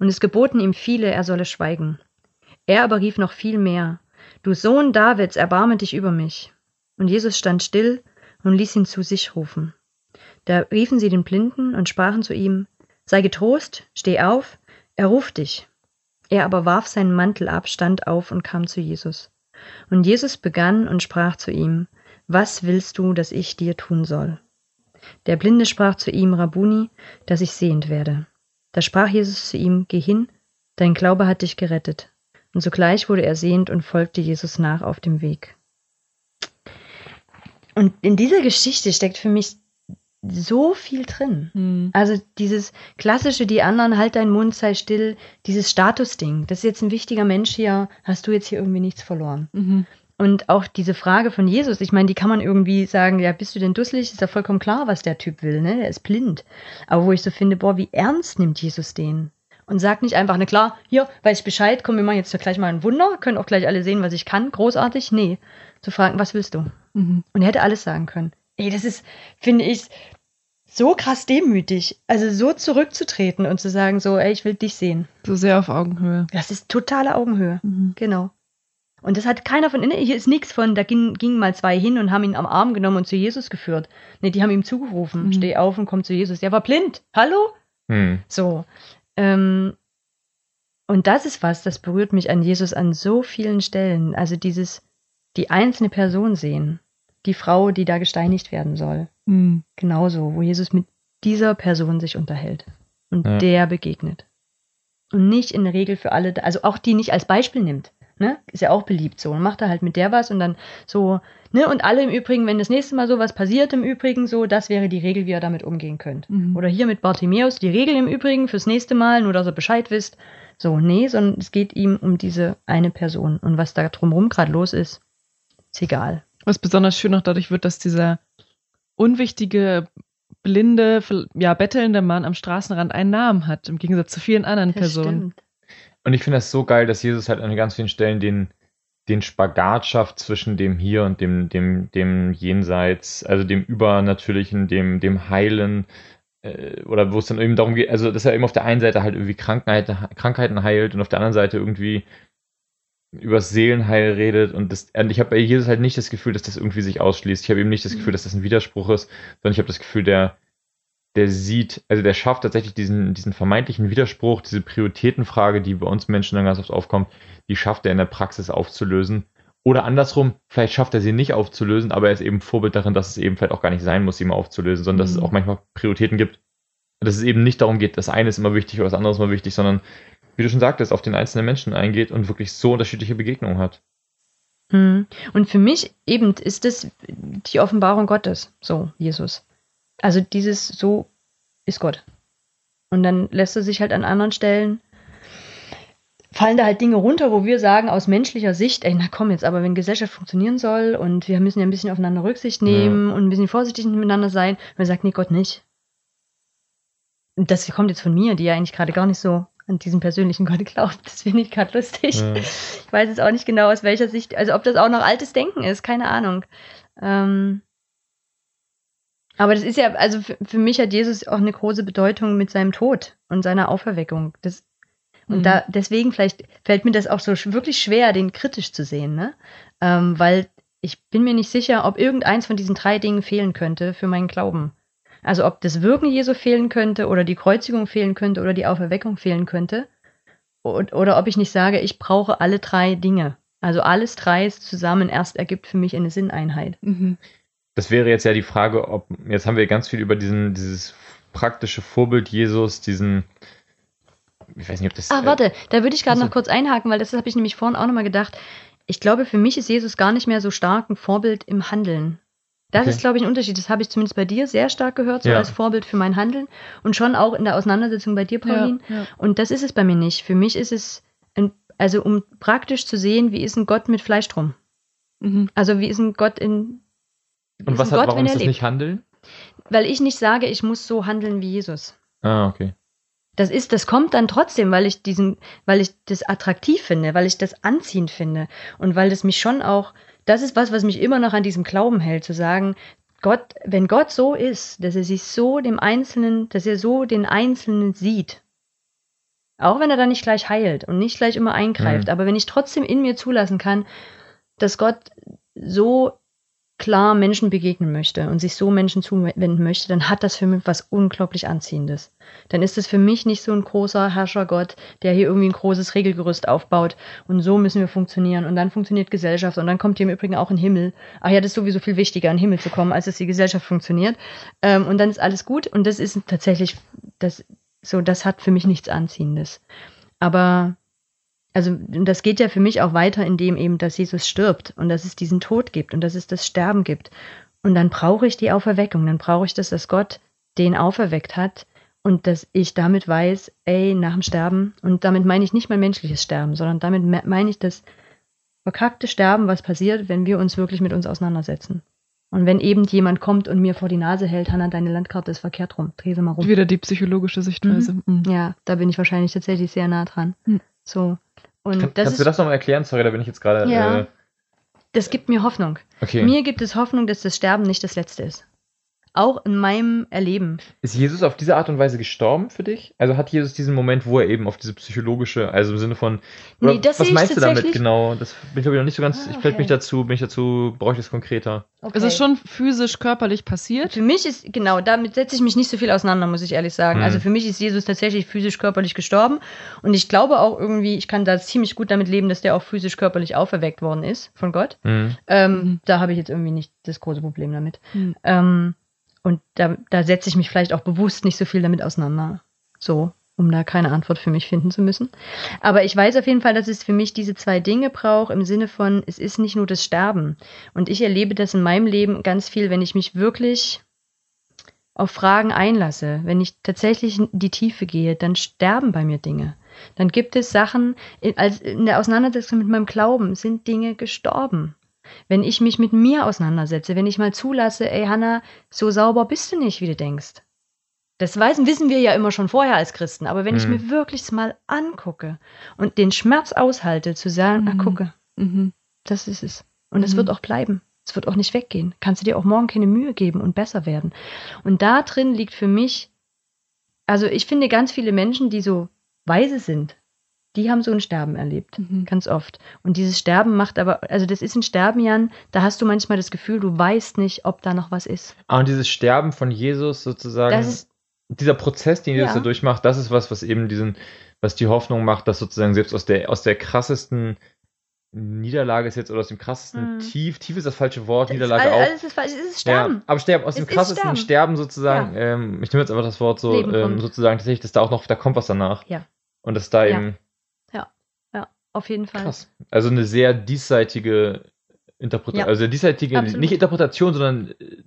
Und es geboten ihm viele, er solle schweigen. Er aber rief noch viel mehr, Du Sohn Davids, erbarme dich über mich. Und Jesus stand still und ließ ihn zu sich rufen. Da riefen sie den Blinden und sprachen zu ihm, Sei getrost, steh auf, er ruft dich. Er aber warf seinen Mantel ab, stand auf und kam zu Jesus. Und Jesus begann und sprach zu ihm, Was willst du, dass ich dir tun soll? Der Blinde sprach zu ihm, Rabuni, dass ich sehend werde. Da sprach Jesus zu ihm, Geh hin, dein Glaube hat dich gerettet. Und sogleich wurde er sehend und folgte Jesus nach auf dem Weg. Und in dieser Geschichte steckt für mich so viel drin. Mhm. Also dieses klassische, die anderen, halt deinen Mund, sei still, dieses Statusding. Das ist jetzt ein wichtiger Mensch hier, hast du jetzt hier irgendwie nichts verloren. Mhm. Und auch diese Frage von Jesus, ich meine, die kann man irgendwie sagen, ja, bist du denn dusselig? Ist ja vollkommen klar, was der Typ will, ne? Der ist blind. Aber wo ich so finde, boah, wie ernst nimmt Jesus den? Und sagt nicht einfach, na klar, hier, weiß ich Bescheid, komm, wir machen jetzt gleich mal ein Wunder, können auch gleich alle sehen, was ich kann, großartig. Nee. Zu fragen, was willst du? Mhm. Und er hätte alles sagen können. Ey, das ist, finde ich, so krass demütig. Also so zurückzutreten und zu sagen, so, ey, ich will dich sehen. So sehr auf Augenhöhe. Das ist totale Augenhöhe. Mhm. Genau. Und das hat keiner von innen, hier ist nichts von, da gingen, gingen mal zwei hin und haben ihn am Arm genommen und zu Jesus geführt. Nee, die haben ihm zugerufen, Mhm. steh auf und komm zu Jesus. Der war blind. Hallo? Hm. So. Ähm, und das ist was, das berührt mich an Jesus an so vielen Stellen. Also dieses, die einzelne Person sehen. Die Frau, die da gesteinigt werden soll. Mhm. Genauso, wo Jesus mit dieser Person sich unterhält und Ja. der begegnet. Und nicht in der Regel für alle, also auch die nicht als Beispiel nimmt. Ne? Ist ja auch beliebt so. Und macht er halt mit der was und dann so, ne? Und alle im Übrigen, wenn das nächste Mal sowas passiert, im Übrigen so, das wäre die Regel, wie ihr damit umgehen könnt. Mhm. Oder hier mit Bartimäus, die Regel im Übrigen fürs nächste Mal, nur dass ihr Bescheid wisst. So, nee, sondern es geht ihm um diese eine Person. Und was da drumherum gerade los ist, ist egal. Was besonders schön noch dadurch wird, dass dieser unwichtige, blinde, ja, bettelnde Mann am Straßenrand einen Namen hat, im Gegensatz zu vielen anderen Das Personen. stimmt. Und ich finde das so geil, dass Jesus halt an ganz vielen Stellen den, den Spagat schafft zwischen dem Hier und dem, dem, dem Jenseits, also dem Übernatürlichen, dem, dem Heilen, äh, oder wo es dann eben darum geht, also dass er eben auf der einen Seite halt irgendwie Krankheiten, Krankheiten heilt und auf der anderen Seite irgendwie übers Seelenheil redet und das, und ich habe bei Jesus halt nicht das Gefühl, dass das irgendwie sich ausschließt. Ich habe eben nicht das Gefühl, mhm. dass das ein Widerspruch ist, sondern ich habe das Gefühl, der, der sieht, also der schafft tatsächlich diesen, diesen vermeintlichen Widerspruch, diese Prioritätenfrage, die bei uns Menschen dann ganz oft aufkommt, die schafft er in der Praxis aufzulösen. Oder andersrum, vielleicht schafft er sie nicht aufzulösen, aber er ist eben Vorbild darin, dass es eben vielleicht auch gar nicht sein muss, sie mal aufzulösen, sondern dass es mhm. auch manchmal Prioritäten gibt. Dass es eben nicht darum geht, das eine ist immer wichtig oder das andere ist immer wichtig, sondern wie du schon sagtest, auf den einzelnen Menschen eingeht und wirklich so unterschiedliche Begegnungen hat. Mhm. Und für mich eben ist das die Offenbarung Gottes, so Jesus. Also dieses so ist Gott. Und dann lässt er sich halt an anderen Stellen fallen da halt Dinge runter, wo wir sagen, aus menschlicher Sicht, ey, na komm jetzt, aber wenn Gesellschaft funktionieren soll und wir müssen ja ein bisschen aufeinander Rücksicht nehmen ja. und ein bisschen vorsichtig miteinander sein, man sagt, nee, Gott nicht. Und das kommt jetzt von mir, die ja eigentlich gerade gar nicht so an diesen persönlichen Gott glaubt. Das finde ich gerade lustig. Ja. Ich weiß jetzt auch nicht genau, aus welcher Sicht, also ob das auch noch altes Denken ist, keine Ahnung. Ähm, aber das ist ja, also für, für, mich hat Jesus auch eine große Bedeutung mit seinem Tod und seiner Auferweckung. Das und mhm. da, deswegen vielleicht fällt mir das auch so wirklich schwer, den kritisch zu sehen, ne? Ähm, weil ich bin mir nicht sicher, ob irgendeins von diesen drei Dingen fehlen könnte für meinen Glauben. Also ob das Wirken Jesu fehlen könnte oder die Kreuzigung fehlen könnte oder die Auferweckung fehlen könnte. Und, oder ob ich nicht sage, ich brauche alle drei Dinge. Also alles drei zusammen erst ergibt für mich eine Sinneinheit. Mhm. Das wäre jetzt ja die Frage, ob, jetzt haben wir ganz viel über diesen, dieses praktische Vorbild Jesus, diesen, ich weiß nicht, ob das. Ah, äh, warte, da würde ich gerade also, noch kurz einhaken, weil das habe ich nämlich vorhin auch nochmal gedacht. Ich glaube, für mich ist Jesus gar nicht mehr so stark ein Vorbild im Handeln. Das okay. ist, glaube ich, ein Unterschied. Das habe ich zumindest bei dir sehr stark gehört, so ja. als Vorbild für mein Handeln und schon auch in der Auseinandersetzung bei dir, Pauline. Ja, ja. Und das ist es bei mir nicht. Für mich ist es, ein, also um praktisch zu sehen, wie ist ein Gott mit Fleisch drum? Mhm. Also wie ist ein Gott in. Und was hat, Gott, warum ist das lebt? nicht Handeln? Weil ich nicht sage, ich muss so handeln wie Jesus. Ah, okay. Das ist, das kommt dann trotzdem, weil ich diesen, weil ich das attraktiv finde, weil ich das anziehend finde und weil das mich schon auch, das ist was, was mich immer noch an diesem Glauben hält, zu sagen, Gott, wenn Gott so ist, dass er sich so dem Einzelnen, dass er so den Einzelnen sieht, auch wenn er dann nicht gleich heilt und nicht gleich immer eingreift, mhm. aber wenn ich trotzdem in mir zulassen kann, dass Gott so klar Menschen begegnen möchte und sich so Menschen zuwenden möchte, dann hat das für mich was unglaublich Anziehendes. Dann ist es für mich nicht so ein großer Herrschergott, der hier irgendwie ein großes Regelgerüst aufbaut und so müssen wir funktionieren und dann funktioniert Gesellschaft und dann kommt hier im Übrigen auch ein Himmel. Ach ja, das ist sowieso viel wichtiger, in den Himmel zu kommen, als dass die Gesellschaft funktioniert. Ähm, und dann ist alles gut und das ist tatsächlich, das, so, das hat für mich nichts Anziehendes. Aber also das geht ja für mich auch weiter, indem eben, dass Jesus stirbt und dass es diesen Tod gibt und dass es das Sterben gibt. Und dann brauche ich die Auferweckung, dann brauche ich das, dass Gott den auferweckt hat und dass ich damit weiß, ey, nach dem Sterben, und damit meine ich nicht mein menschliches Sterben, sondern damit meine ich das verkackte Sterben, was passiert, wenn wir uns wirklich mit uns auseinandersetzen. Und wenn eben jemand kommt und mir vor die Nase hält, Hanna, deine Landkarte ist verkehrt rum, dreh sie mal rum. Wieder die psychologische Sichtweise. Mhm. Mhm. Ja, da bin ich wahrscheinlich tatsächlich sehr nah dran. Mhm. So. Und Kann, kannst ist, du das nochmal erklären? Sorry, da bin ich jetzt gerade. Ja. Äh, das gibt mir Hoffnung. Okay. Mir gibt es Hoffnung, dass das Sterben nicht das Letzte ist auch in meinem Erleben. Ist Jesus auf diese Art und Weise gestorben für dich? Also hat Jesus diesen Moment, wo er eben auf diese psychologische, also im Sinne von, nee, das was meinst du damit genau? Das bin ich glaube ich noch nicht so ganz, ah, okay. ich fällt mich dazu, bin ich dazu, brauche ich das konkreter? Okay. Es ist schon physisch, körperlich passiert? Für mich ist, genau, damit setze ich mich nicht so viel auseinander, muss ich ehrlich sagen. Hm. Also für mich ist Jesus tatsächlich physisch, körperlich gestorben und ich glaube auch irgendwie, ich kann da ziemlich gut damit leben, dass der auch physisch, körperlich auferweckt worden ist von Gott. Hm. Ähm, mhm. Da habe ich jetzt irgendwie nicht das große Problem damit. Hm. Ähm, und da, da setze ich mich vielleicht auch bewusst nicht so viel damit auseinander. So, um da keine Antwort für mich finden zu müssen. Aber ich weiß auf jeden Fall, dass es für mich diese zwei Dinge braucht, im Sinne von, es ist nicht nur das Sterben. Und ich erlebe das in meinem Leben ganz viel, wenn ich mich wirklich auf Fragen einlasse, wenn ich tatsächlich in die Tiefe gehe, dann sterben bei mir Dinge. Dann gibt es Sachen, als in der Auseinandersetzung mit meinem Glauben sind Dinge gestorben. Wenn ich mich mit mir auseinandersetze, wenn ich mal zulasse, ey Hanna, so sauber bist du nicht, wie du denkst. Das Weisen wissen wir ja immer schon vorher als Christen, aber wenn mhm. ich mir wirklich mal angucke und den Schmerz aushalte, zu sagen, mhm. ah, gucke, mhm. Das ist es. Und es Mhm. wird auch bleiben. Es wird auch nicht weggehen. Kannst du dir auch morgen keine Mühe geben und besser werden. Und da drin liegt für mich, also ich finde ganz viele Menschen, die so weise sind, die haben so ein Sterben erlebt. Mhm. Ganz oft. Und dieses Sterben macht aber, also das ist ein Sterben, Jan, da hast du manchmal das Gefühl, du weißt nicht, ob da noch was ist. Ah, und dieses Sterben von Jesus sozusagen, Das ist- dieser Prozess, den Jesus Ja. da durchmacht, das ist was, was eben diesen, was die Hoffnung macht, dass sozusagen selbst aus der, aus der krassesten Niederlage ist jetzt oder aus dem krassesten Mhm. Tief, tief ist das falsche Wort, Das Niederlage all- auch. Alles ist falsch. Es ist Sterben. Ja, aber Sterben, aus Es dem krassesten Sterben. Sterben, sozusagen, ähm, ich nehme jetzt einfach das Wort so, ähm, sozusagen tatsächlich, dass da auch noch, da kommt was danach. Ja. Und dass da Ja. eben, Auf jeden Fall. krass. Also eine sehr diesseitige Interpretation, Ja. also diesseitige, Absolut. nicht Interpretation, sondern äh,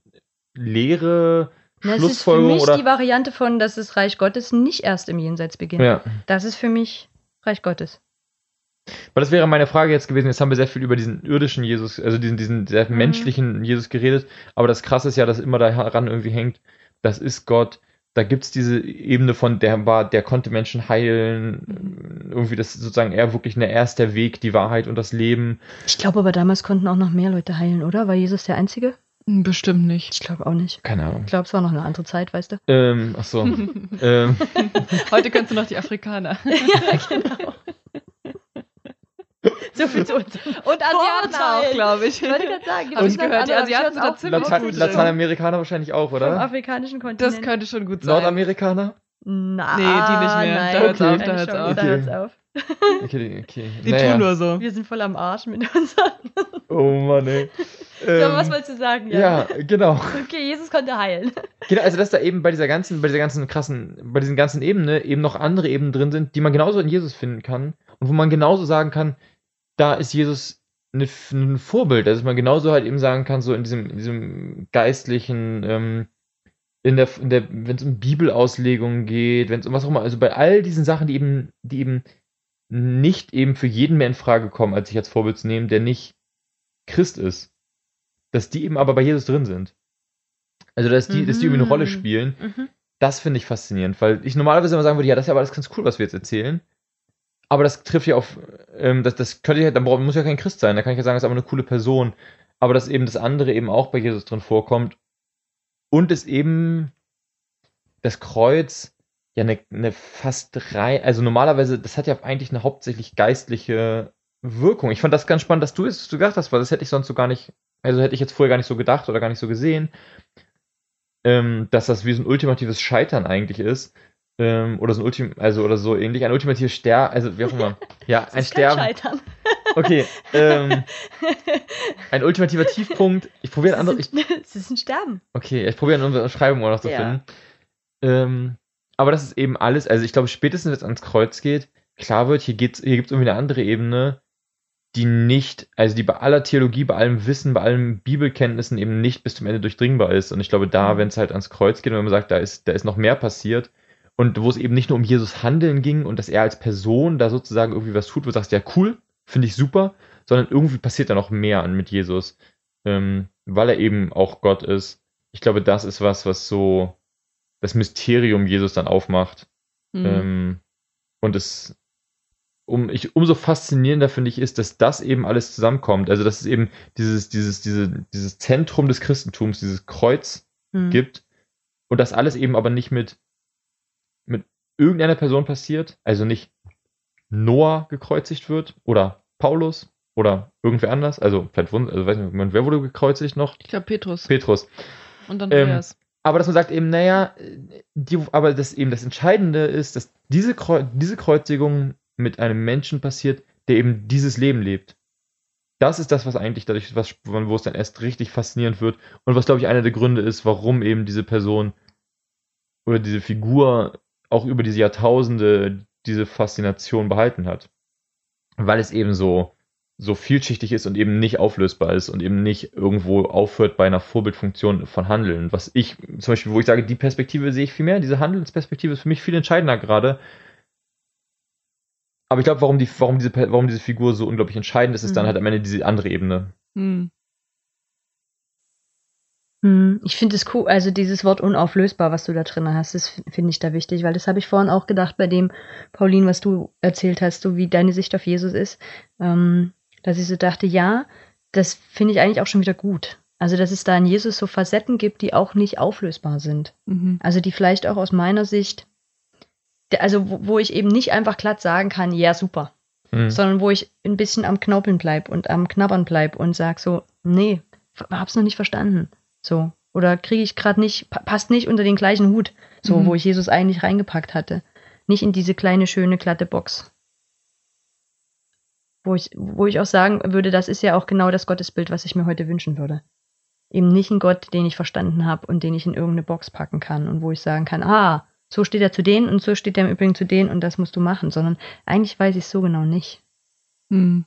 Lehre, Na, es ist für mich oder. die Variante von, dass das Reich Gottes nicht erst im Jenseits beginnt. ja. Das ist für mich Reich Gottes. Aber das wäre meine Frage jetzt gewesen. Jetzt haben wir sehr viel über diesen irdischen Jesus, also diesen, diesen sehr Mhm. menschlichen Jesus geredet. Aber das Krasse ist ja, dass immer daran irgendwie hängt, das ist Gott. Da gibt's diese Ebene von, der war, der konnte Menschen heilen. Irgendwie das ist sozusagen er wirklich eine erster Weg, die Wahrheit und das Leben. Ich glaube aber damals konnten auch noch mehr Leute heilen, oder? War Jesus der Einzige? Hm, Bestimmt nicht. Ich glaube auch nicht. Keine Ahnung. Ich glaube, es war noch eine andere Zeit, weißt du? Ähm, ach so. ähm, Heute kennst du noch die Afrikaner. ja, genau. So viel zu uns. Und Asiaten auch, glaube ich. Ich wollte gerade sagen, es ich gehört, die Asiaten sind auch ziemlich Latein, gut. Lateinamerikaner wahrscheinlich auch, Vom oder? afrikanischen Kontinent. Das könnte schon gut sein. Nordamerikaner? Na, Nee, die nicht mehr. Nein, Da hört's auf, keine da hört's Chance, auf. Da hört's auf. Okay, okay. Die naja. tun nur so. Wir sind voll am Arsch mit unseren. Oh Mann, ey. So, Ähm, was wolltest du sagen? Jan? ja, genau. Okay, Jesus konnte heilen. Genau, also dass da eben bei dieser ganzen, bei dieser ganzen krassen, bei diesen ganzen Ebene eben noch andere Ebenen drin sind, die man genauso in Jesus finden kann und wo man genauso sagen kann, da ist Jesus eine, ein Vorbild, dass man genauso halt eben sagen kann, so in diesem, in diesem geistlichen, ähm, in der, in der, wenn es um Bibelauslegungen geht, wenn es um was auch immer, also bei all diesen Sachen, die eben, die eben nicht eben für jeden mehr in Frage kommen, als sich als Vorbild zu nehmen, der nicht Christ ist, dass die eben aber bei Jesus drin sind. Also dass die, dass die irgendwie eine Rolle Mhm. spielen, Mhm. das finde ich faszinierend, weil ich normalerweise immer sagen würde, ja, das ist ja aber alles ganz cool, was wir jetzt erzählen. Aber das trifft ja auf, ähm, das, das könnte ja, dann muss ja kein Christ sein, da kann ich ja sagen, das ist aber eine coole Person. Aber dass eben das andere eben auch bei Jesus drin vorkommt und es eben das Kreuz ja eine, eine fast rein, also normalerweise, das hat ja eigentlich eine hauptsächlich geistliche Wirkung. Ich fand das ganz spannend, dass du es gesagt hast, weil das hätte ich sonst so gar nicht, also hätte ich jetzt vorher gar nicht so gedacht oder gar nicht so gesehen, ähm, dass das wie so ein ultimatives Scheitern eigentlich ist. Ähm, oder so ein Ultim, also oder so ähnlich, ein ultimatives Sterben, also wie auch immer. Ja, Das ein kein Sterben. Scheitern. Okay, ähm, ein ultimativer Tiefpunkt. Ich probiere ein Es anderes. es ist ein Sterben. Okay, ich probiere eine Beschreibung mal noch zu Ja. finden. Ähm, aber das ist eben alles, also ich glaube, spätestens wenn es ans Kreuz geht, klar wird, hier geht's, hier gibt es irgendwie eine andere Ebene, die nicht, also die bei aller Theologie, bei allem Wissen, bei allen Bibelkenntnissen eben nicht bis zum Ende durchdringbar ist. Und ich glaube, da, Mhm. wenn es halt ans Kreuz geht und wenn man sagt, da ist, da ist noch mehr passiert, und wo es eben nicht nur um Jesus Handeln ging und dass er als Person da sozusagen irgendwie was tut, wo du sagst, ja, cool, finde ich super, sondern irgendwie passiert da noch mehr an mit Jesus, ähm, weil er eben auch Gott ist. Ich glaube, das ist was, was so das Mysterium Jesus dann aufmacht. Hm. Ähm, und es um, ich, umso faszinierender finde ich ist, dass das eben alles zusammenkommt. Also, dass es eben dieses, dieses, diese, dieses Zentrum des Christentums, dieses Kreuz Hm. gibt und das alles eben aber nicht mit irgendeiner Person passiert, also nicht Noah gekreuzigt wird oder Paulus oder irgendwer anders, also vielleicht also weiß nicht, wer wurde gekreuzigt noch? Ich glaube Petrus Petrus. und Ähm, Andreas. Aber dass man sagt eben, naja, die, aber das eben das Entscheidende ist, dass diese, Kreu diese Kreuzigung mit einem Menschen passiert, der eben dieses Leben lebt. Das ist das, was eigentlich dadurch, was, wo es dann erst richtig faszinierend wird und was, glaube ich, einer der Gründe ist, warum eben diese Person oder diese Figur auch über diese Jahrtausende diese Faszination behalten hat. Weil es eben so, so vielschichtig ist und eben nicht auflösbar ist und eben nicht irgendwo aufhört bei einer Vorbildfunktion von Handeln. Was ich, zum Beispiel, wo ich sage, die Perspektive sehe ich viel mehr, diese Handelsperspektive ist für mich viel entscheidender gerade. Aber ich glaube, warum, die, warum, diese, warum diese Figur so unglaublich entscheidend ist, ist dann Mhm. halt am Ende diese andere Ebene. Hm. Hm, Ich finde es cool, also dieses Wort unauflösbar, was du da drin hast, das finde ich da wichtig, weil das habe ich vorhin auch gedacht bei dem, Pauline, was du erzählt hast, so wie deine Sicht auf Jesus ist. Ähm, dass ich so dachte, ja, das finde ich eigentlich auch schon wieder gut. Also, dass es da in Jesus so Facetten gibt, die auch nicht auflösbar sind. Mhm. Also, die vielleicht auch aus meiner Sicht, also wo, wo ich eben nicht einfach glatt sagen kann, ja, super, Mhm. sondern wo ich ein bisschen am Knaupeln bleib und am Knabbern bleib und sag so, nee, hab's noch nicht verstanden. So. Oder kriege ich gerade nicht, pa- passt nicht unter den gleichen Hut, so, Mhm. wo ich Jesus eigentlich reingepackt hatte. Nicht in diese kleine, schöne, glatte Box. Wo ich, wo ich auch sagen würde, das ist ja auch genau das Gottesbild, was ich mir heute wünschen würde. Eben nicht ein Gott, den ich verstanden habe und den ich in irgendeine Box packen kann und wo ich sagen kann, ah, so steht er zu denen und so steht er im Übrigen zu denen und das musst du machen, sondern eigentlich weiß ich es so genau nicht. Mhm.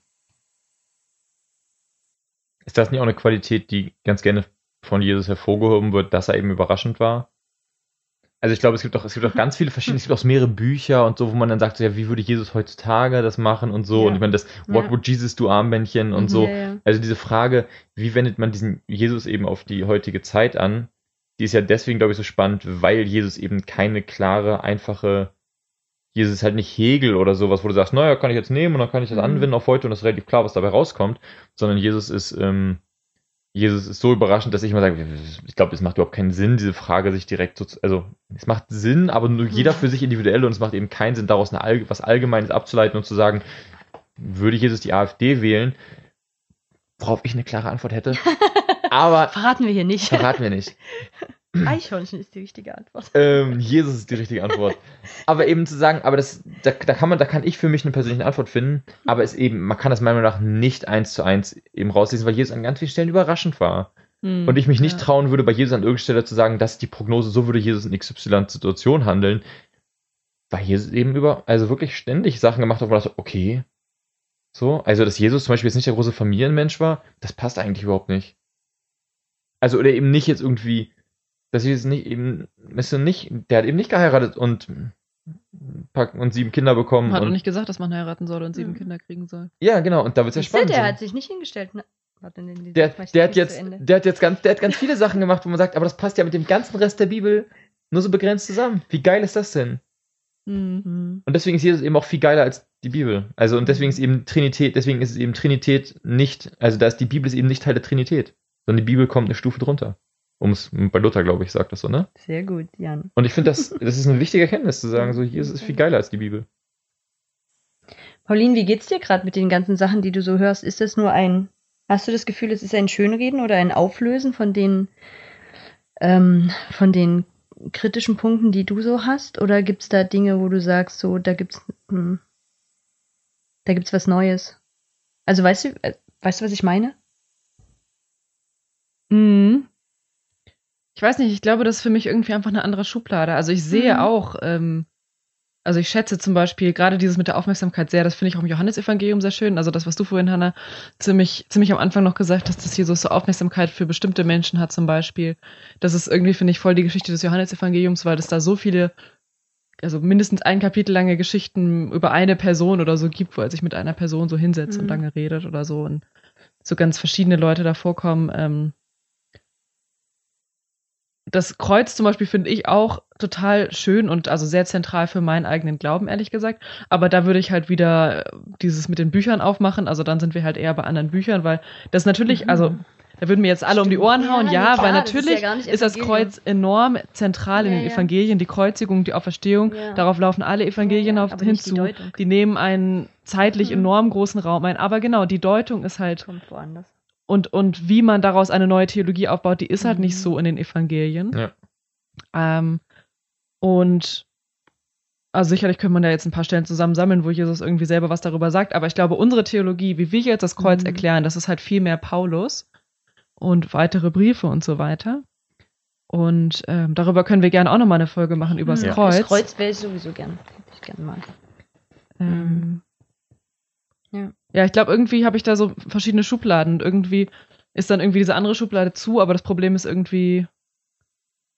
Ist das nicht auch eine Qualität, die ganz gerne von Jesus hervorgehoben wird, dass er eben überraschend war? Also ich glaube, es gibt auch, es gibt auch ganz viele verschiedene, es gibt auch mehrere Bücher und so, wo man dann sagt, so, ja, wie würde Jesus heutzutage das machen und so. Ja. Und ich meine, das What Ja. would Jesus do Armbändchen und so. Ja, ja. Also diese Frage, wie wendet man diesen Jesus eben auf die heutige Zeit an, die ist ja deswegen, glaube ich, so spannend, weil Jesus eben keine klare, einfache, Jesus ist halt nicht Hegel oder sowas, wo du sagst, naja, kann ich jetzt nehmen und dann kann ich das Mhm. anwenden auf heute und das ist relativ klar, was dabei rauskommt, sondern Jesus ist, ähm, Jesus ist so überraschend, dass ich immer sage, ich glaube, es macht überhaupt keinen Sinn, diese Frage sich direkt so, zu, also es macht Sinn, aber nur jeder Mhm. für sich individuell und es macht eben keinen Sinn, daraus eine, was Allgemeines abzuleiten und zu sagen, würde Jesus die AfD wählen, worauf ich eine klare Antwort hätte. Aber Verraten wir hier nicht. verraten wir nicht. Eichhörnchen ist die richtige Antwort. Ähm, Jesus ist die richtige Antwort. Aber eben zu sagen, aber das, da, da kann man, da kann ich für mich eine persönliche Antwort finden, aber es eben, man kann das meiner Meinung nach nicht eins zu eins eben rauslesen, weil Jesus an ganz vielen Stellen überraschend war. Mhm. Und ich mich nicht Ja. trauen würde, bei Jesus an irgendeiner Stelle zu sagen, das ist die Prognose, so würde Jesus in XY-Situation handeln, weil Jesus eben über, also wirklich ständig Sachen gemacht hat, wo man dachte, okay, so, also dass Jesus zum Beispiel jetzt nicht der große Familienmensch war, das passt eigentlich überhaupt nicht. Also, oder eben nicht jetzt irgendwie, dass Jesus nicht eben, ist nicht, der hat eben nicht geheiratet und und sieben Kinder bekommen. Hat auch und, nicht gesagt, dass man heiraten soll und sieben Mhm. Kinder kriegen soll. ja, genau, und da wird es ja spannend. der sein. hat sich nicht hingestellt. Ne? Warte, nee, Der, der, hat jetzt, der hat jetzt ganz, der hat ganz viele Sachen gemacht, wo man sagt, aber das passt ja mit dem ganzen Rest der Bibel nur so begrenzt zusammen. Wie geil ist das denn? Mhm. Und deswegen ist Jesus eben auch viel geiler als die Bibel. Also, und deswegen ist eben Trinität, deswegen ist es eben Trinität nicht, also da ist die Bibel ist eben nicht Teil der Trinität, sondern die Bibel kommt eine Stufe drunter. Um es, bei Luther, glaube ich, sagt das so, ne? Sehr gut, Jan. Und ich finde, das, das ist eine wichtige Erkenntnis, zu sagen, so, Jesus ist viel geiler als die Bibel. Pauline, wie geht's dir gerade mit den ganzen Sachen, die du so hörst? Ist das nur ein, hast du das Gefühl, es ist ein Schönreden oder ein Auflösen von den, ähm, von den kritischen Punkten, die du so hast? Oder gibt's da Dinge, wo du sagst, so, da gibt's, hm, da gibt's was Neues? Also weißt du, äh, weißt du, was ich meine? Mhm. Ich weiß nicht, ich glaube, das ist für mich irgendwie einfach eine andere Schublade. Also ich sehe Mhm. auch, ähm, also ich schätze zum Beispiel gerade dieses mit der Aufmerksamkeit sehr, das finde ich auch im Johannesevangelium sehr schön. Also das, was du vorhin, Hannah, ziemlich, ziemlich am Anfang noch gesagt hast, dass Jesus so Aufmerksamkeit für bestimmte Menschen hat zum Beispiel. Das ist irgendwie, finde ich, voll die Geschichte des Johannesevangeliums, weil es da so viele, also mindestens ein Kapitel lange Geschichten über eine Person oder so gibt, wo er sich mit einer Person so hinsetzt Mhm. und lange redet oder so und so ganz verschiedene Leute da vorkommen. Ähm, das Kreuz zum Beispiel finde ich auch total schön und also sehr zentral für meinen eigenen Glauben, ehrlich gesagt. Aber da würde ich halt wieder äh, dieses mit den Büchern aufmachen. Also dann sind wir halt eher bei anderen Büchern, weil das natürlich, Mhm. also da würden mir jetzt alle um die Stimmt. Ohren Ja, hauen, nee, ja, klar, weil das ist ja natürlich ist, das. Kreuz enorm zentral in Ja, den ja. Evangelien, die Kreuzigung, die Auferstehung, Ja. darauf laufen alle Evangelien Ja, ja, auf, die hinzu. Deutung. Die nehmen einen zeitlich Mhm. enorm großen Raum ein. Aber genau, die Deutung ist halt Kommt woanders. Und, und wie man daraus eine neue Theologie aufbaut, die ist halt Mhm. nicht so in den Evangelien. Ja. Ähm, und also sicherlich könnte man da jetzt ein paar Stellen zusammensammeln, wo Jesus irgendwie selber was darüber sagt, aber ich glaube, unsere Theologie, wie wir jetzt das Kreuz Mhm. erklären, das ist halt viel mehr Paulus und weitere Briefe und so weiter. Und ähm, darüber können wir gerne auch nochmal eine Folge machen, über das Mhm. Kreuz. Das Kreuz wäre ich sowieso gern. Hätte ich gern mal. Ähm, Ja. Ja, ich glaube, irgendwie habe ich da so verschiedene Schubladen und irgendwie ist dann irgendwie diese andere Schublade zu, aber das Problem ist irgendwie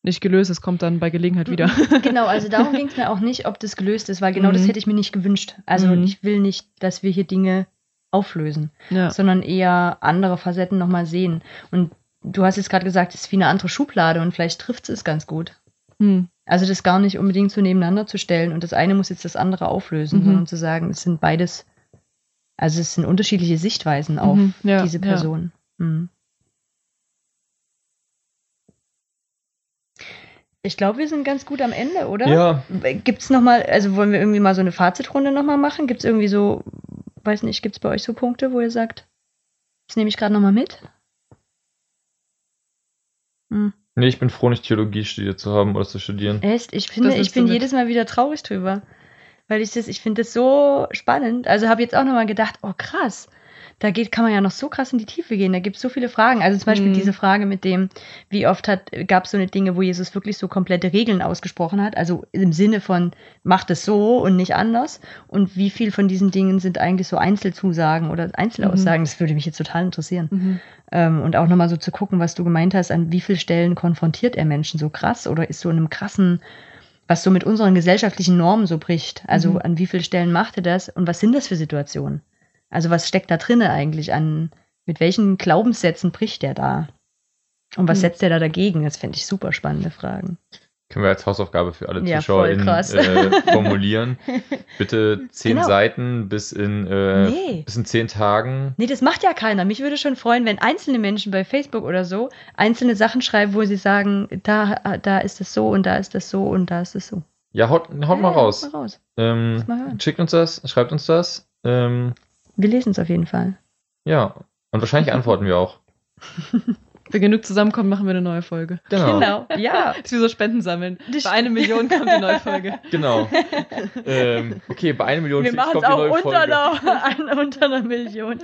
nicht gelöst. Es kommt dann bei Gelegenheit wieder. Genau, also darum ging es mir auch nicht, ob das gelöst ist, weil genau Mhm. das hätte ich mir nicht gewünscht. Also Mhm. ich will nicht, dass wir hier Dinge auflösen, ja. sondern eher andere Facetten nochmal sehen. Und du hast jetzt gerade gesagt, es ist wie eine andere Schublade und vielleicht trifft es ganz gut. Hm. Also das gar nicht unbedingt so nebeneinander zu stellen und das eine muss jetzt das andere auflösen, Mhm. sondern zu sagen, es sind beides Also es sind unterschiedliche Sichtweisen auf Mhm, ja, diese ja. Person. Mhm. Ich glaube, wir sind ganz gut am Ende, oder? Ja, Gibt es nochmal, also wollen wir irgendwie mal so eine Fazitrunde nochmal machen? Gibt es irgendwie so, weiß nicht, gibt es bei euch so Punkte, wo ihr sagt, das nehme ich gerade nochmal mit? Hm. nee, ich bin froh, nicht Theologie studiert zu haben oder zu studieren. Echt? Ich finde, ich bin mit. jedes Mal wieder traurig drüber. Weil ich das, ich finde das so spannend. Also habe jetzt auch nochmal gedacht, oh krass, da geht, kann man ja noch so krass in die Tiefe gehen. Da gibt es so viele Fragen. Also zum Beispiel Mhm. diese Frage mit dem, wie oft hat, gab es so eine Dinge, wo Jesus wirklich so komplette Regeln ausgesprochen hat. Also im Sinne von, macht es so und nicht anders. Und wie viel von diesen Dingen sind eigentlich so Einzelzusagen oder Einzelaussagen? Das würde mich jetzt total interessieren. Mhm. Ähm, und auch nochmal so zu gucken, was du gemeint hast, an wie vielen Stellen konfrontiert er Menschen so krass oder ist so in einem krassen, was so mit unseren gesellschaftlichen Normen so bricht. Also Mhm. an wie vielen Stellen macht er das und was sind das für Situationen? Also was steckt da drinne eigentlich an, mit welchen Glaubenssätzen bricht er da? Und was Mhm. setzt er da dagegen? Das finde ich super spannende Fragen. Können wir als Hausaufgabe für alle Ja, Zuschauer voll krass. äh, formulieren. Bitte zehn Genau. Seiten bis in, äh, Nee. bis in zehn Tagen. Nee, das macht ja keiner. Mich würde schon freuen, wenn einzelne Menschen bei Facebook oder so einzelne Sachen schreiben, wo sie sagen, da, da ist es so und da ist es so und da ist es so. Ja, haut, haut mal Ja, raus. Mal raus. Ähm, mal schickt uns das, schreibt uns das. Ähm, Wir lesen es auf jeden Fall. ja, und wahrscheinlich antworten wir auch. Wenn genug zusammenkommt, machen wir eine neue Folge. Genau. Ja. Das ist wie so Spenden sammeln. Bei einer Million kommt die neue Folge. Genau. ähm, okay, bei einer Million Wir Klicks machen es kommt die auch neue unter Folge. einer, unter einer Million.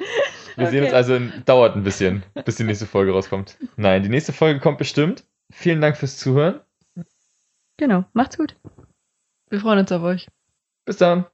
Wir sehen uns Okay. also, dauert ein bisschen, bis die nächste Folge rauskommt. Nein, die nächste Folge kommt bestimmt. Vielen Dank fürs Zuhören. Genau. Macht's gut. Wir freuen uns auf euch. Bis dann.